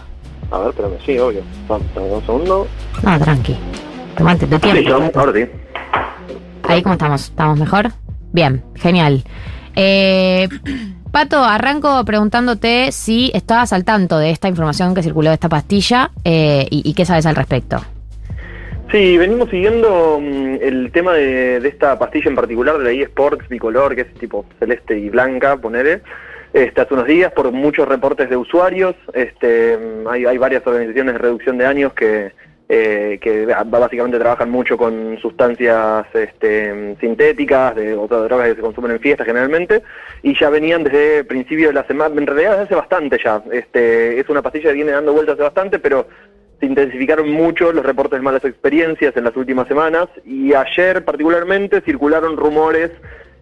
A ver, espérame, sí, obvio. Vamos, un segundo. No, tranqui. Tomate tu tiempo. ahora sí. Ahí cómo estamos, ¿estamos mejor? Bien, genial. Eh, Pato, arranco preguntándote si estabas al tanto de esta información que circuló de esta pastilla eh, y, qué sabes al respecto. Sí, venimos siguiendo mm, el tema de, de esta pastilla en particular, de la eSports bicolor, que es tipo celeste y blanca, ponele. Este, hace unos días, por muchos reportes de usuarios, este, mm, hay, hay varias organizaciones de reducción de años que, eh, que básicamente trabajan mucho con sustancias este, sintéticas, de otras drogas que se consumen en fiestas generalmente, y ya venían desde principio de la semana, en realidad hace bastante ya. Este, es una pastilla que viene dando vueltas hace bastante, pero se intensificaron mucho los reportes de malas experiencias en las últimas semanas y ayer particularmente circularon rumores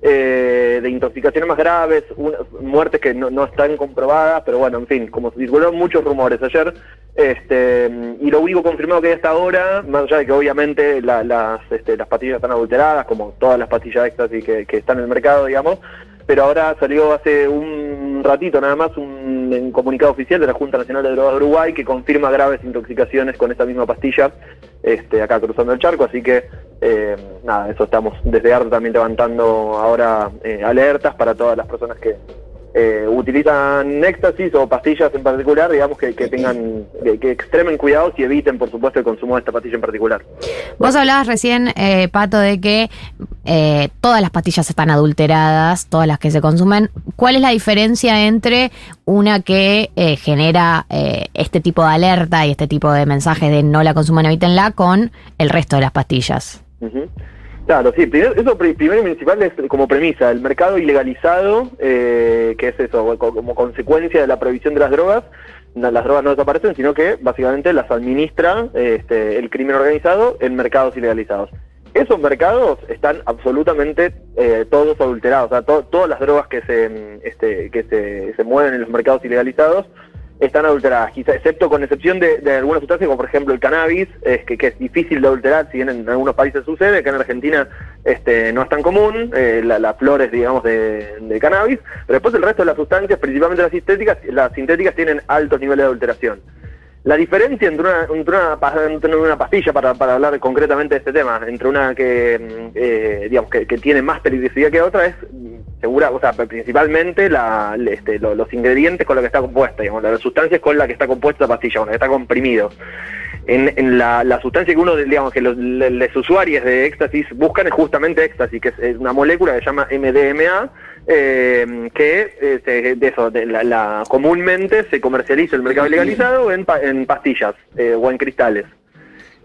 eh, de intoxicaciones más graves, una- muertes que no, no están comprobadas, pero bueno, en fin, como circularon muchos rumores ayer, este, y lo único confirmado que hay hasta ahora, más allá de que obviamente la- las, este, las pastillas están adulteradas, como todas las pastillas de éxtasis que, que están en el mercado, digamos, pero ahora salió hace un ratito nada más un, un comunicado oficial de la Junta Nacional de Drogas de Uruguay que confirma graves intoxicaciones con esta misma pastilla este, acá cruzando el charco, así que eh, nada, eso estamos desde ART también levantando ahora eh, alertas para todas las personas que eh, utilizan éxtasis o pastillas en particular, digamos que, que tengan, que, que extremen cuidados y eviten por supuesto el consumo de esta pastilla en particular. Vos hablabas recién, eh, Pato, de que eh, todas las pastillas están adulteradas, todas las que se consumen. ¿Cuál es la diferencia entre una que eh, genera eh, este tipo de alerta y este tipo de mensajes de no la consuman, evítenla, con el resto de las pastillas? Ujú. Claro, sí, primero, eso pri- primero y principal es como premisa, el mercado ilegalizado, eh, que es eso, co- como consecuencia de la prohibición de las drogas, las drogas no desaparecen, sino que básicamente las administra este, el crimen organizado en mercados ilegalizados. Esos mercados están absolutamente eh, todos adulterados, o sea, to- todas las drogas que se, este, que se mueven en los mercados ilegalizados están adulteradas, quizá, excepto con excepción de, algunas sustancias, como por ejemplo el cannabis, es que, que es difícil de adulterar, si bien en algunos países sucede, que en Argentina este, no es tan común, eh, la- las flores, digamos, de, de cannabis, pero después el resto de las sustancias, principalmente las sintéticas, las sintéticas tienen altos niveles de adulteración. La diferencia entre una, entre una, entre una pastilla, para, para hablar concretamente de este tema, entre una que, mm, eh, digamos, que, que tiene más peligrosidad que otra es mm, segura, o sea, principalmente la, este, lo- los ingredientes con los que está compuesta, digamos, las sustancias con las que está compuesta la pastilla, con la que está comprimido. En, en la, la sustancia que uno, digamos, que los, los usuarios de éxtasis buscan es justamente éxtasis, que es una molécula que se llama MDMA, eh, que este, de eso, de la, la- comúnmente se comercializa el mercado legalizado en, pa- en pastillas eh, o en cristales.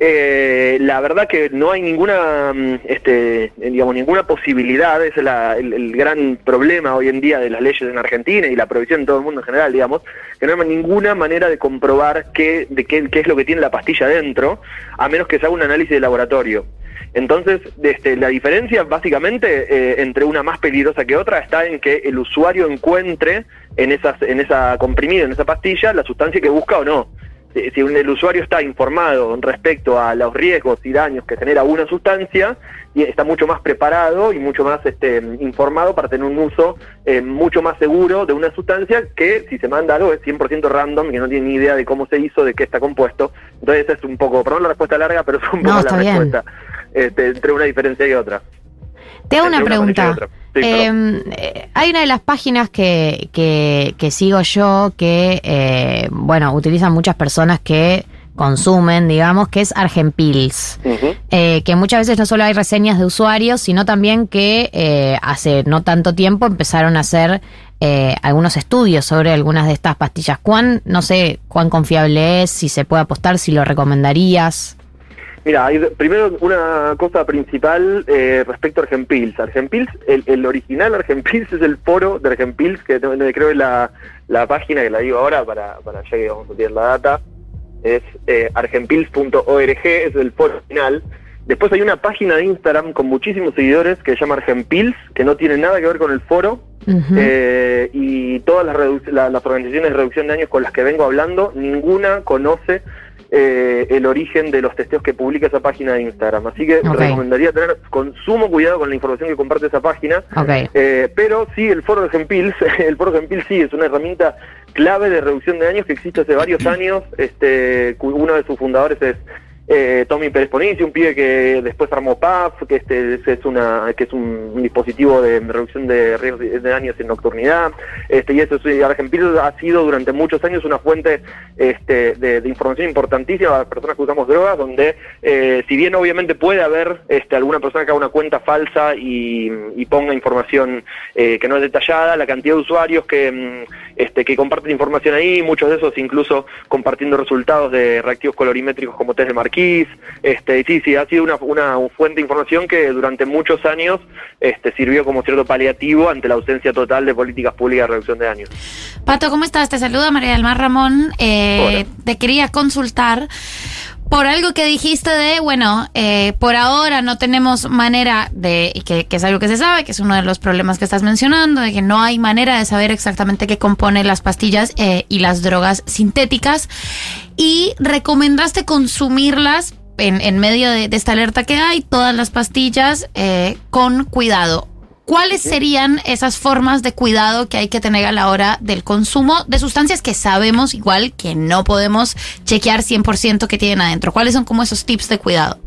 Eh, la verdad que no hay ninguna, mm, este, eh, digamos, ninguna posibilidad, ese es la- el, el gran problema hoy en día de las leyes en Argentina y la prohibición en todo el mundo en general, digamos, que no hay ninguna manera de comprobar qué, de qué, qué es lo que tiene la pastilla dentro, a menos que se haga un análisis de laboratorio. Entonces, este, la diferencia básicamente eh, entre una más peligrosa que otra está en que el usuario encuentre en, esas, en esa comprimida, en esa pastilla, la sustancia que busca o no. Si el usuario está informado respecto a los riesgos y daños que genera una sustancia, y está mucho más preparado y mucho más este, informado para tener un uso eh, mucho más seguro de una sustancia que si se manda algo es 100% random, que no tiene ni idea de cómo se hizo, de qué está compuesto. Entonces es un poco, perdón la respuesta larga, pero es un poco la bien. Este, entre una diferencia y otra. Te hago una pregunta. Sí, perdón. Eh, hay una de las páginas que, que, que sigo yo que, eh, bueno, utilizan muchas personas que consumen, digamos, que es Argenpils. Eh, que muchas veces no solo hay reseñas de usuarios, sino también que hace no tanto tiempo empezaron a hacer eh, algunos estudios sobre algunas de estas pastillas. ¿Cuán, no sé, cuán confiable es, si se puede apostar, si lo recomendarías? Mira, hay, primero una cosa principal eh, respecto a Argenpils. Argenpils, el, el original Argenpils es el foro de Argenpils, que creo es la, la página que la digo ahora para, para ya que vamos a tirar la data. Es eh, argenpils.org, es el foro original. Después hay una página de Instagram con muchísimos seguidores que se llama Argenpils, que no tiene nada que ver con el foro. Eh, y todas las, la- las organizaciones de reducción de daños con las que vengo hablando, ninguna conoce eh, el origen de los testeos que publica esa página de Instagram. Así que recomendaría tener con sumo cuidado con la información que comparte esa página. Eh, pero sí, el foro de Gempils, el foro de Gempils sí es una herramienta clave de reducción de daños que existe hace varios años. Este, uno de sus fundadores es eh, Tommy Pérez Ponici, un pibe que después armó PAF, que este es, una que es un, dispositivo de reducción de riesgos de daños en nocturnidad. Este, y eso es, Argempil ha sido durante muchos años una fuente este, de, información importantísima para personas que usamos drogas, donde eh, si bien obviamente puede haber este, alguna persona que haga una cuenta falsa y, ponga información eh, que no es detallada, la cantidad de usuarios que, mm, este, que comparten información ahí, muchos de esos incluso compartiendo resultados de reactivos colorimétricos como test de Este, y sí, sí, ha sido una, una fuente de información que durante muchos años este, sirvió como cierto paliativo ante la ausencia total de políticas públicas de reducción de daños. Pato, ¿cómo estás? Te saluda María del Mar Ramón. Eh, te quería consultar por algo que dijiste de, bueno, eh, por ahora no tenemos manera de, y que, que es algo que se sabe, que es uno de los problemas que estás mencionando, de que no hay manera de saber exactamente qué compone las pastillas eh, y las drogas sintéticas. Y recomendaste consumirlas en, en medio de, de esta alerta que hay, todas las pastillas eh, con cuidado. ¿Cuáles serían esas formas de cuidado que hay que tener a la hora del consumo de sustancias que sabemos igual que no podemos chequear 100% que tienen adentro? ¿Cuáles son como esos tips de cuidado?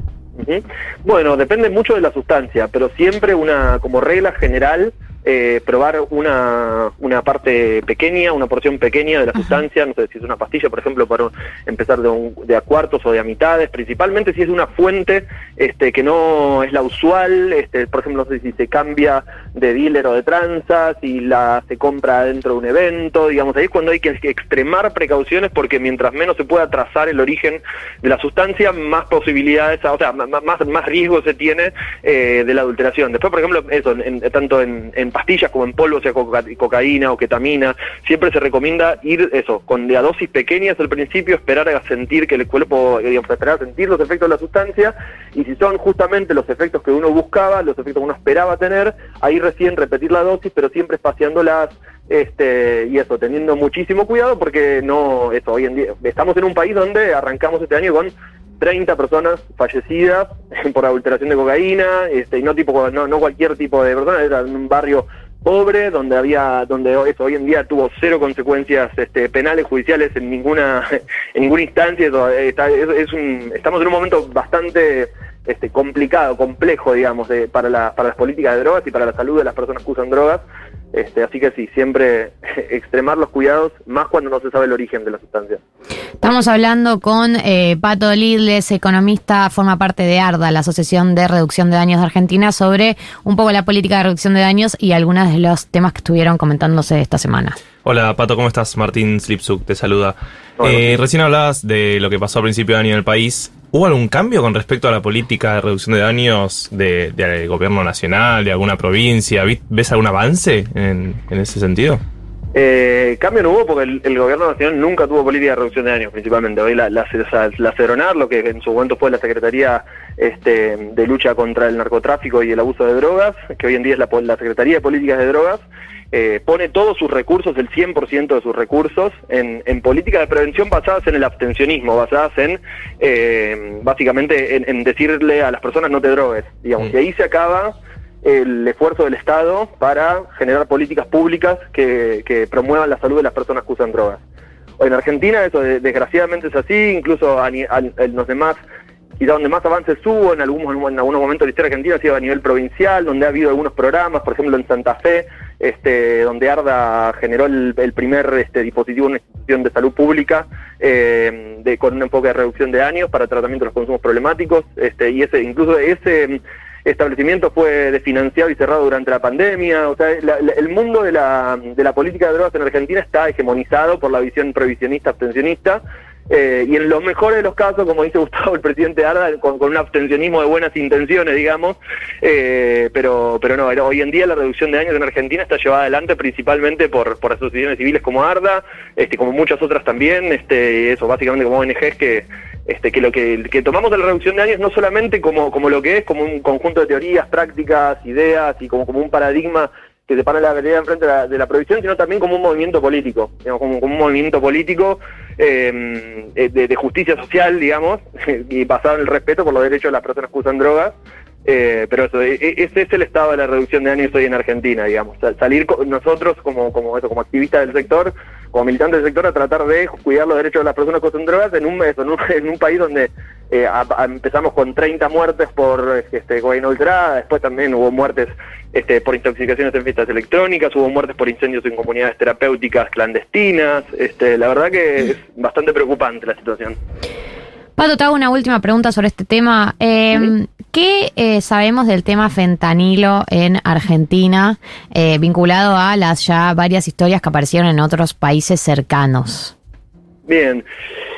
Bueno, depende mucho de la sustancia, pero siempre una, como regla general, eh, probar una, una parte pequeña, una porción pequeña de la sustancia, no sé si es una pastilla, por ejemplo, para empezar de, un- de a cuartos o de a mitades, principalmente si es una fuente este, que no es la usual, este, por ejemplo, no sé si se cambia de dealer o de tranza, si la se compra dentro de un evento, digamos, ahí es cuando hay que extremar precauciones porque mientras menos se pueda trazar el origen de la sustancia, más posibilidades, o sea, más, más riesgo se tiene eh, de la adulteración. Después, por ejemplo, eso, en- en- tanto en, en pastillas como en polvo, sea coca- cocaína o ketamina, siempre se recomienda ir eso, con de a dosis pequeñas al principio, esperar a sentir que el cuerpo, eh, digamos, esperar a sentir los efectos de la sustancia, y si son justamente los efectos que uno buscaba, los efectos que uno esperaba tener, ahí recién repetir la dosis, pero siempre espaciándolas, este, y eso, teniendo muchísimo cuidado, porque no, eso, hoy en día, estamos en un país donde arrancamos este año con 30 personas fallecidas por adulteración de cocaína, este, y no tipo, no, no cualquier tipo de persona, era un barrio pobre donde había, donde eso hoy en día tuvo cero consecuencias este, penales, judiciales en ninguna, en ninguna instancia, eso, eh, es un, estamos en un momento bastante este, complicado, complejo, digamos, de- para, la, para las políticas de drogas y para la salud de las personas que usan drogas. Este, así que sí, siempre extremar los cuidados, más cuando no se sabe el origen de la sustancia. Estamos hablando con eh, Pato Lidles, economista, forma parte de ARDA, la Asociación de Reducción de Daños de Argentina, sobre un poco la política de reducción de daños y algunos de los temas que estuvieron comentándose esta semana. Hola Pato, ¿cómo estás? Martín Slipsuk te saluda. Eh, recién hablabas de lo que pasó a principio de año en el país. ¿Hubo algún cambio con respecto a la política de reducción de daños de- del gobierno nacional, de alguna provincia? ¿Vi- ¿Ves algún avance en, en ese sentido? Eh, cambio no hubo porque el, el gobierno nacional nunca tuvo política de reducción de daños, principalmente. Hoy la, la, CERONAR, lo que en su momento fue la Secretaría este, de Lucha contra el Narcotráfico y el Abuso de Drogas, que hoy en día es la, Secretaría de Políticas de Drogas, eh, pone todos sus recursos, el 100% de sus recursos, en, en políticas de prevención basadas en el abstencionismo, basadas en, eh, básicamente, en, en decirle a las personas no te drogues, digamos. Y ahí se acaba el esfuerzo del Estado para generar políticas públicas que, promuevan la salud de las personas que usan drogas. En Argentina eso de- desgraciadamente es así, incluso a a- en los demás, quizá donde más avances hubo en algunos, en algunos momentos de la historia argentina ha sido a nivel provincial, donde ha habido algunos programas, por ejemplo en Santa Fe, este, donde ARDA generó el, el primer este, dispositivo, una institución de salud pública, eh, de, con un enfoque de reducción de daños para tratamiento de los consumos problemáticos, este, y ese, incluso ese establecimiento fue desfinanciado y cerrado durante la pandemia. O sea, la- el mundo de la, de la política de drogas en Argentina está hegemonizado por la visión prohibicionista, abstencionista. Eh, y en los mejores de los casos, como dice Gustavo, el presidente Arda, con, con un abstencionismo de buenas intenciones, digamos, eh, pero, pero no, hoy en día la reducción de daños en Argentina está llevada adelante principalmente por, por asociaciones civiles como Arda, este, como muchas otras también, este, eso, básicamente como ONGs que, este, que lo que, que tomamos de la reducción de daños no solamente como, como lo que es, como un conjunto de teorías, prácticas, ideas y como, como un paradigma que se para la vereda enfrente de la, de la prohibición, sino también como un movimiento político, digamos, como, un movimiento político eh, de, de justicia social, digamos, y basado en el respeto por los derechos de las personas que usan drogas. Eh, pero eso, e- e- ese es el estado de la reducción de daños hoy en Argentina, digamos. Sa- Salir nosotros como, como, eso, como activistas del sector, como militantes del sector, a tratar de cuidar los derechos de las personas que usan drogas en un, eso, en un, en un país donde eh, a- a- empezamos con 30 muertes por este, cocaína ultrada, después también hubo muertes este, por intoxicaciones en fiestas electrónicas, hubo muertes por incendios en comunidades terapéuticas clandestinas. Este, la verdad que es bastante preocupante la situación. Pato, te hago una última pregunta sobre este tema. Eh, ¿Qué eh, sabemos del tema fentanilo en Argentina eh, vinculado a las ya varias historias que aparecieron en otros países cercanos? Bien,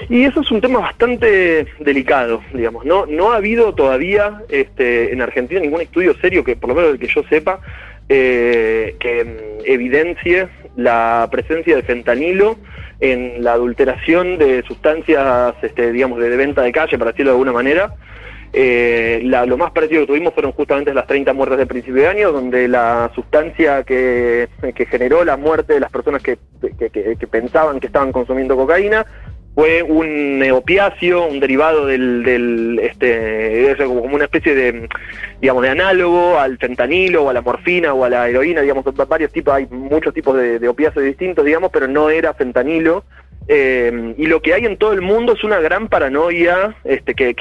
y eso es un tema bastante delicado, digamos. No, no ha habido todavía este, en Argentina ningún estudio serio que, por lo menos el que yo sepa, eh, que mm, evidencie la presencia de fentanilo en la adulteración de sustancias, este, digamos, de, de venta de calle, para decirlo de alguna manera. Eh, la- lo más parecido que tuvimos fueron justamente las 30 muertes de principio de año, donde la sustancia que, generó la muerte de las personas que, pensaban que estaban consumiendo cocaína fue un opiáceo, un derivado del, del este, es como una especie de, digamos, de análogo al fentanilo o a la morfina o a la heroína, digamos, varios tipos, hay muchos tipos de, de opiáceos distintos, digamos, pero no era fentanilo. Eh, y lo que hay en todo el mundo es una gran paranoia este, que,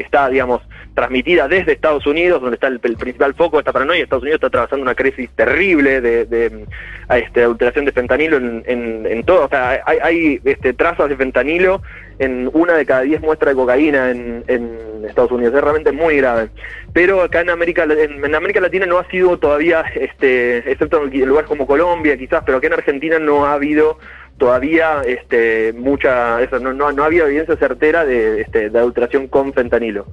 está, digamos, transmitida desde Estados Unidos, donde está el, principal foco de esta paranoia. Estados Unidos está atravesando una crisis terrible de, de, este, adulteración de fentanilo en, en, todo. O sea, hay, hay este, trazas de fentanilo en una de cada diez muestras de cocaína en, en Estados Unidos. Es realmente muy grave. Pero acá en América, en América Latina no ha sido todavía, este, excepto en lugares como Colombia quizás, pero acá en Argentina no ha habido todavía este, mucha, eso, no, no, no ha habido evidencia certera de, este, de adulteración con fentanilo.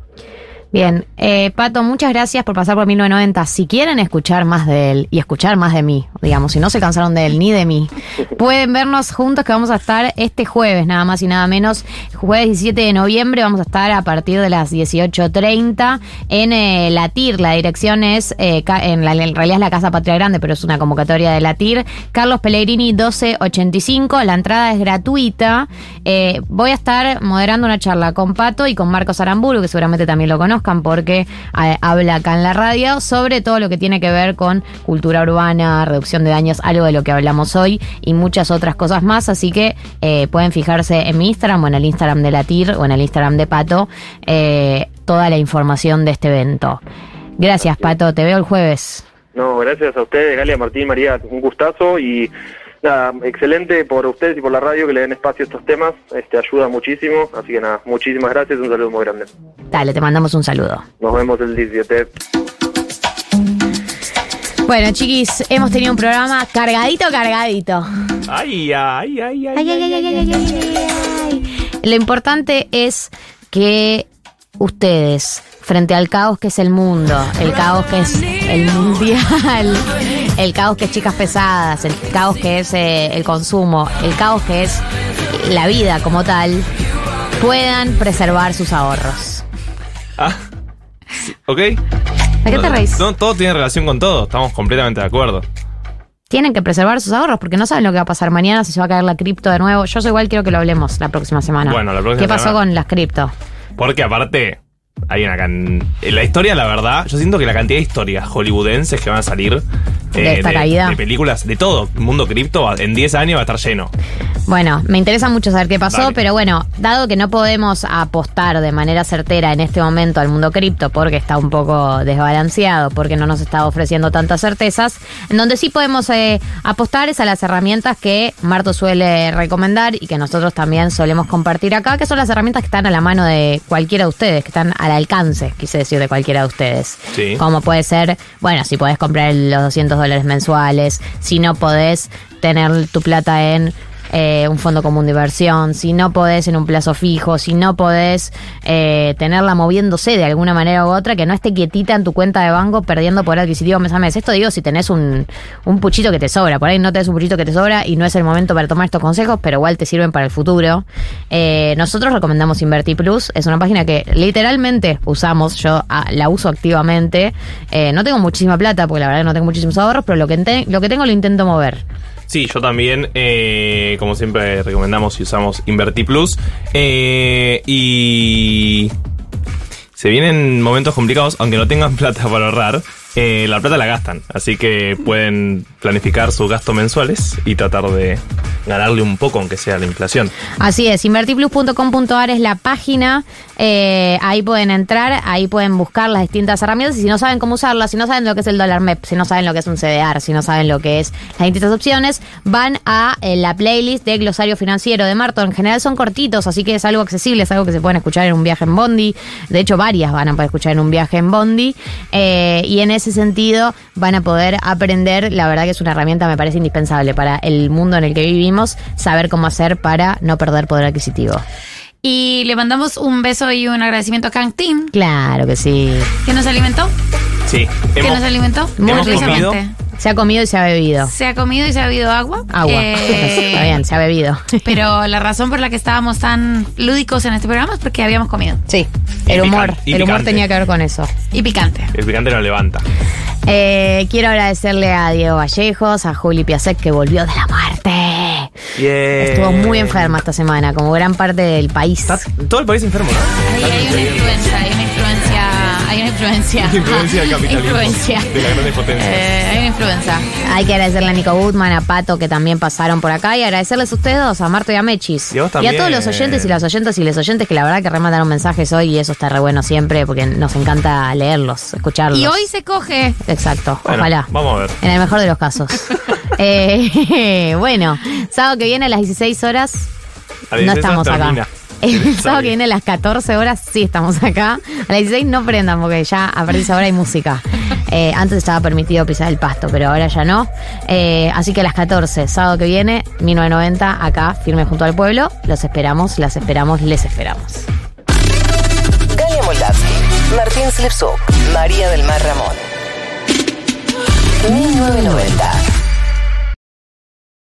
Bien, eh, Pato, muchas gracias por pasar por 1990. Si quieren escuchar más de él y escuchar más de mí, digamos, si no se cansaron de él ni de mí, pueden vernos juntos que vamos a estar este jueves, nada más y nada menos, jueves 17 de noviembre, vamos a estar a partir de las 18.30 en eh, la TIR. La dirección es, eh, en, la- en realidad es la Casa Patria Grande, pero es una convocatoria de la TIR. Carlos Pellegrini 1285, la entrada es gratuita. Eh, voy a estar moderando una charla con Pato y con Marcos Aramburu, que seguramente también lo porque eh, habla acá en la radio sobre todo lo que tiene que ver con cultura urbana, reducción de daños, algo de lo que hablamos hoy y muchas otras cosas más. Así que eh, pueden fijarse en mi Instagram o en el Instagram de la TIR o en el Instagram de Pato eh, toda la información de este evento. Gracias, Pato. Te veo el jueves. No, gracias a ustedes, Galia, Martín, María, un gustazo y nada, excelente por ustedes y por la radio que le den espacio a estos temas, este ayuda muchísimo, así que nada, muchísimas gracias, un saludo muy grande. Dale, te mandamos un saludo. Nos vemos el 17. Bueno, chiquis, hemos tenido un programa cargadito, cargadito. Ay, ay, ay, ay. Ay, ay, ay, ay, ay, ay, ay, ay. Lo importante es que ustedes, frente al caos que es el mundo, el caos que es el mundial, el caos que es chicas pesadas, el caos que es eh, el consumo, el caos que es la vida como tal, puedan preservar sus ahorros. ¿Ok? ¿De qué te reís? No, todo tiene relación con todo, estamos completamente de acuerdo. Tienen que preservar sus ahorros porque no saben lo que va a pasar mañana, si se va a caer la cripto de nuevo. Yo soy igual quiero que lo hablemos la próxima semana. Bueno, la próxima ¿Qué pasó semana. con las cripto? Porque aparte, hay una can... La historia, la verdad, yo siento que la cantidad de historias hollywoodenses que van a salir eh, De esta caída. de películas, de todo, mundo cripto, en 10 años va a estar lleno. Bueno, me interesa mucho saber qué pasó, Dale. pero bueno, dado que no podemos apostar de manera certera en este momento al mundo cripto porque está un poco desbalanceado, porque no nos está ofreciendo tantas certezas, en donde sí podemos eh, apostar es a las herramientas que Marto suele recomendar y que nosotros también solemos compartir acá, que son las herramientas que están a la mano de cualquiera de ustedes, que están al alcance, quise decir, de cualquiera de ustedes. Sí. Como puede ser, bueno, si podés comprar los 200 dólares mensuales, si no podés tener tu plata en eh, un fondo común de inversión, si no podés en un plazo fijo, si no podés eh, tenerla moviéndose de alguna manera u otra, que no esté quietita en tu cuenta de banco perdiendo poder adquisitivo mes a mes. Esto digo si tenés un, un puchito que te sobra, por ahí no tenés un puchito que te sobra y no es el momento para tomar estos consejos, pero igual te sirven para el futuro. Eh, nosotros recomendamos Inverti Plus, es una página que literalmente usamos, yo ah, la uso activamente. Eh, no tengo muchísima plata, porque la verdad no tengo muchísimos ahorros, pero lo que, lo que tengo lo intento mover. Sí, yo también, eh, como siempre recomendamos y usamos Inverti Plus. Eh, y se vienen momentos complicados, aunque no tengan plata para ahorrar. Eh, la plata la gastan, así que pueden planificar sus gastos mensuales y tratar de ganarle un poco, aunque sea la inflación. Así es, invertiplus.com.ar es la página, eh, ahí pueden entrar, ahí pueden buscar las distintas herramientas y si no saben cómo usarlas, si no saben lo que es el dólar MEP, si no saben lo que es un CDR, si no saben lo que es las distintas opciones, van a eh, la playlist de Glosario Financiero de Marto. En general son cortitos, así que es algo accesible, es algo que se pueden escuchar en un viaje en Bondi. De hecho, varias van a poder escuchar en un viaje en Bondi. Y en sentido van a poder aprender, la verdad que es una herramienta, me parece indispensable para el mundo en el que vivimos, saber cómo hacer para no perder poder adquisitivo. Y le mandamos un beso y un agradecimiento a Kang Team, Claro que sí. que nos alimentó. Sí, Que nos alimentó. Muy ricamente. Se ha comido y se ha bebido. Se ha comido y se ha bebido agua. Agua. Eh, Está bien, se ha bebido. Pero la razón por la que estábamos tan lúdicos en este programa es porque habíamos comido. Sí. Y El humor. picante, El humor tenía que ver con eso. Y picante. El picante lo levanta. Eh, quiero agradecerle a Diego Vallejos, a Juli Piasek que volvió de la muerte. Estuvo muy enferma esta semana, como gran parte del país. Todo el país enfermo, ¿no? Ahí hay una influencia, hay una influencia, hay una influencia. Influencia del capitalismo. Influencia. De las grandes potencias. Eh, hay una influencia. Hay que agradecerle a Nico Woodman, a Pato, que también pasaron por acá, y agradecerles a ustedes dos, a Marto y a Mechis. Y a vos a todos los oyentes y las oyentas y les oyentes que la verdad que remandaron mensajes hoy y eso está re bueno siempre porque nos encanta leerlos, escucharlos. Y hoy se coge. Exacto, Bueno, ojalá. Vamos a ver. En el mejor de los casos. Eh, bueno, sábado que viene a las 16 horas A no 16 estamos acá. El sábado que viene a las 14 horas sí estamos acá. A las 16 no prendan porque ya a partir de esa hora hay música. Eh, antes estaba permitido pisar el pasto, pero ahora ya no. Eh, así que a las 14, sábado que viene, 1990, acá, firme junto al pueblo. Los esperamos, las esperamos, les esperamos. Galia Moldavsky, Martín Slipsuk, María del Mar Ramón. 1990.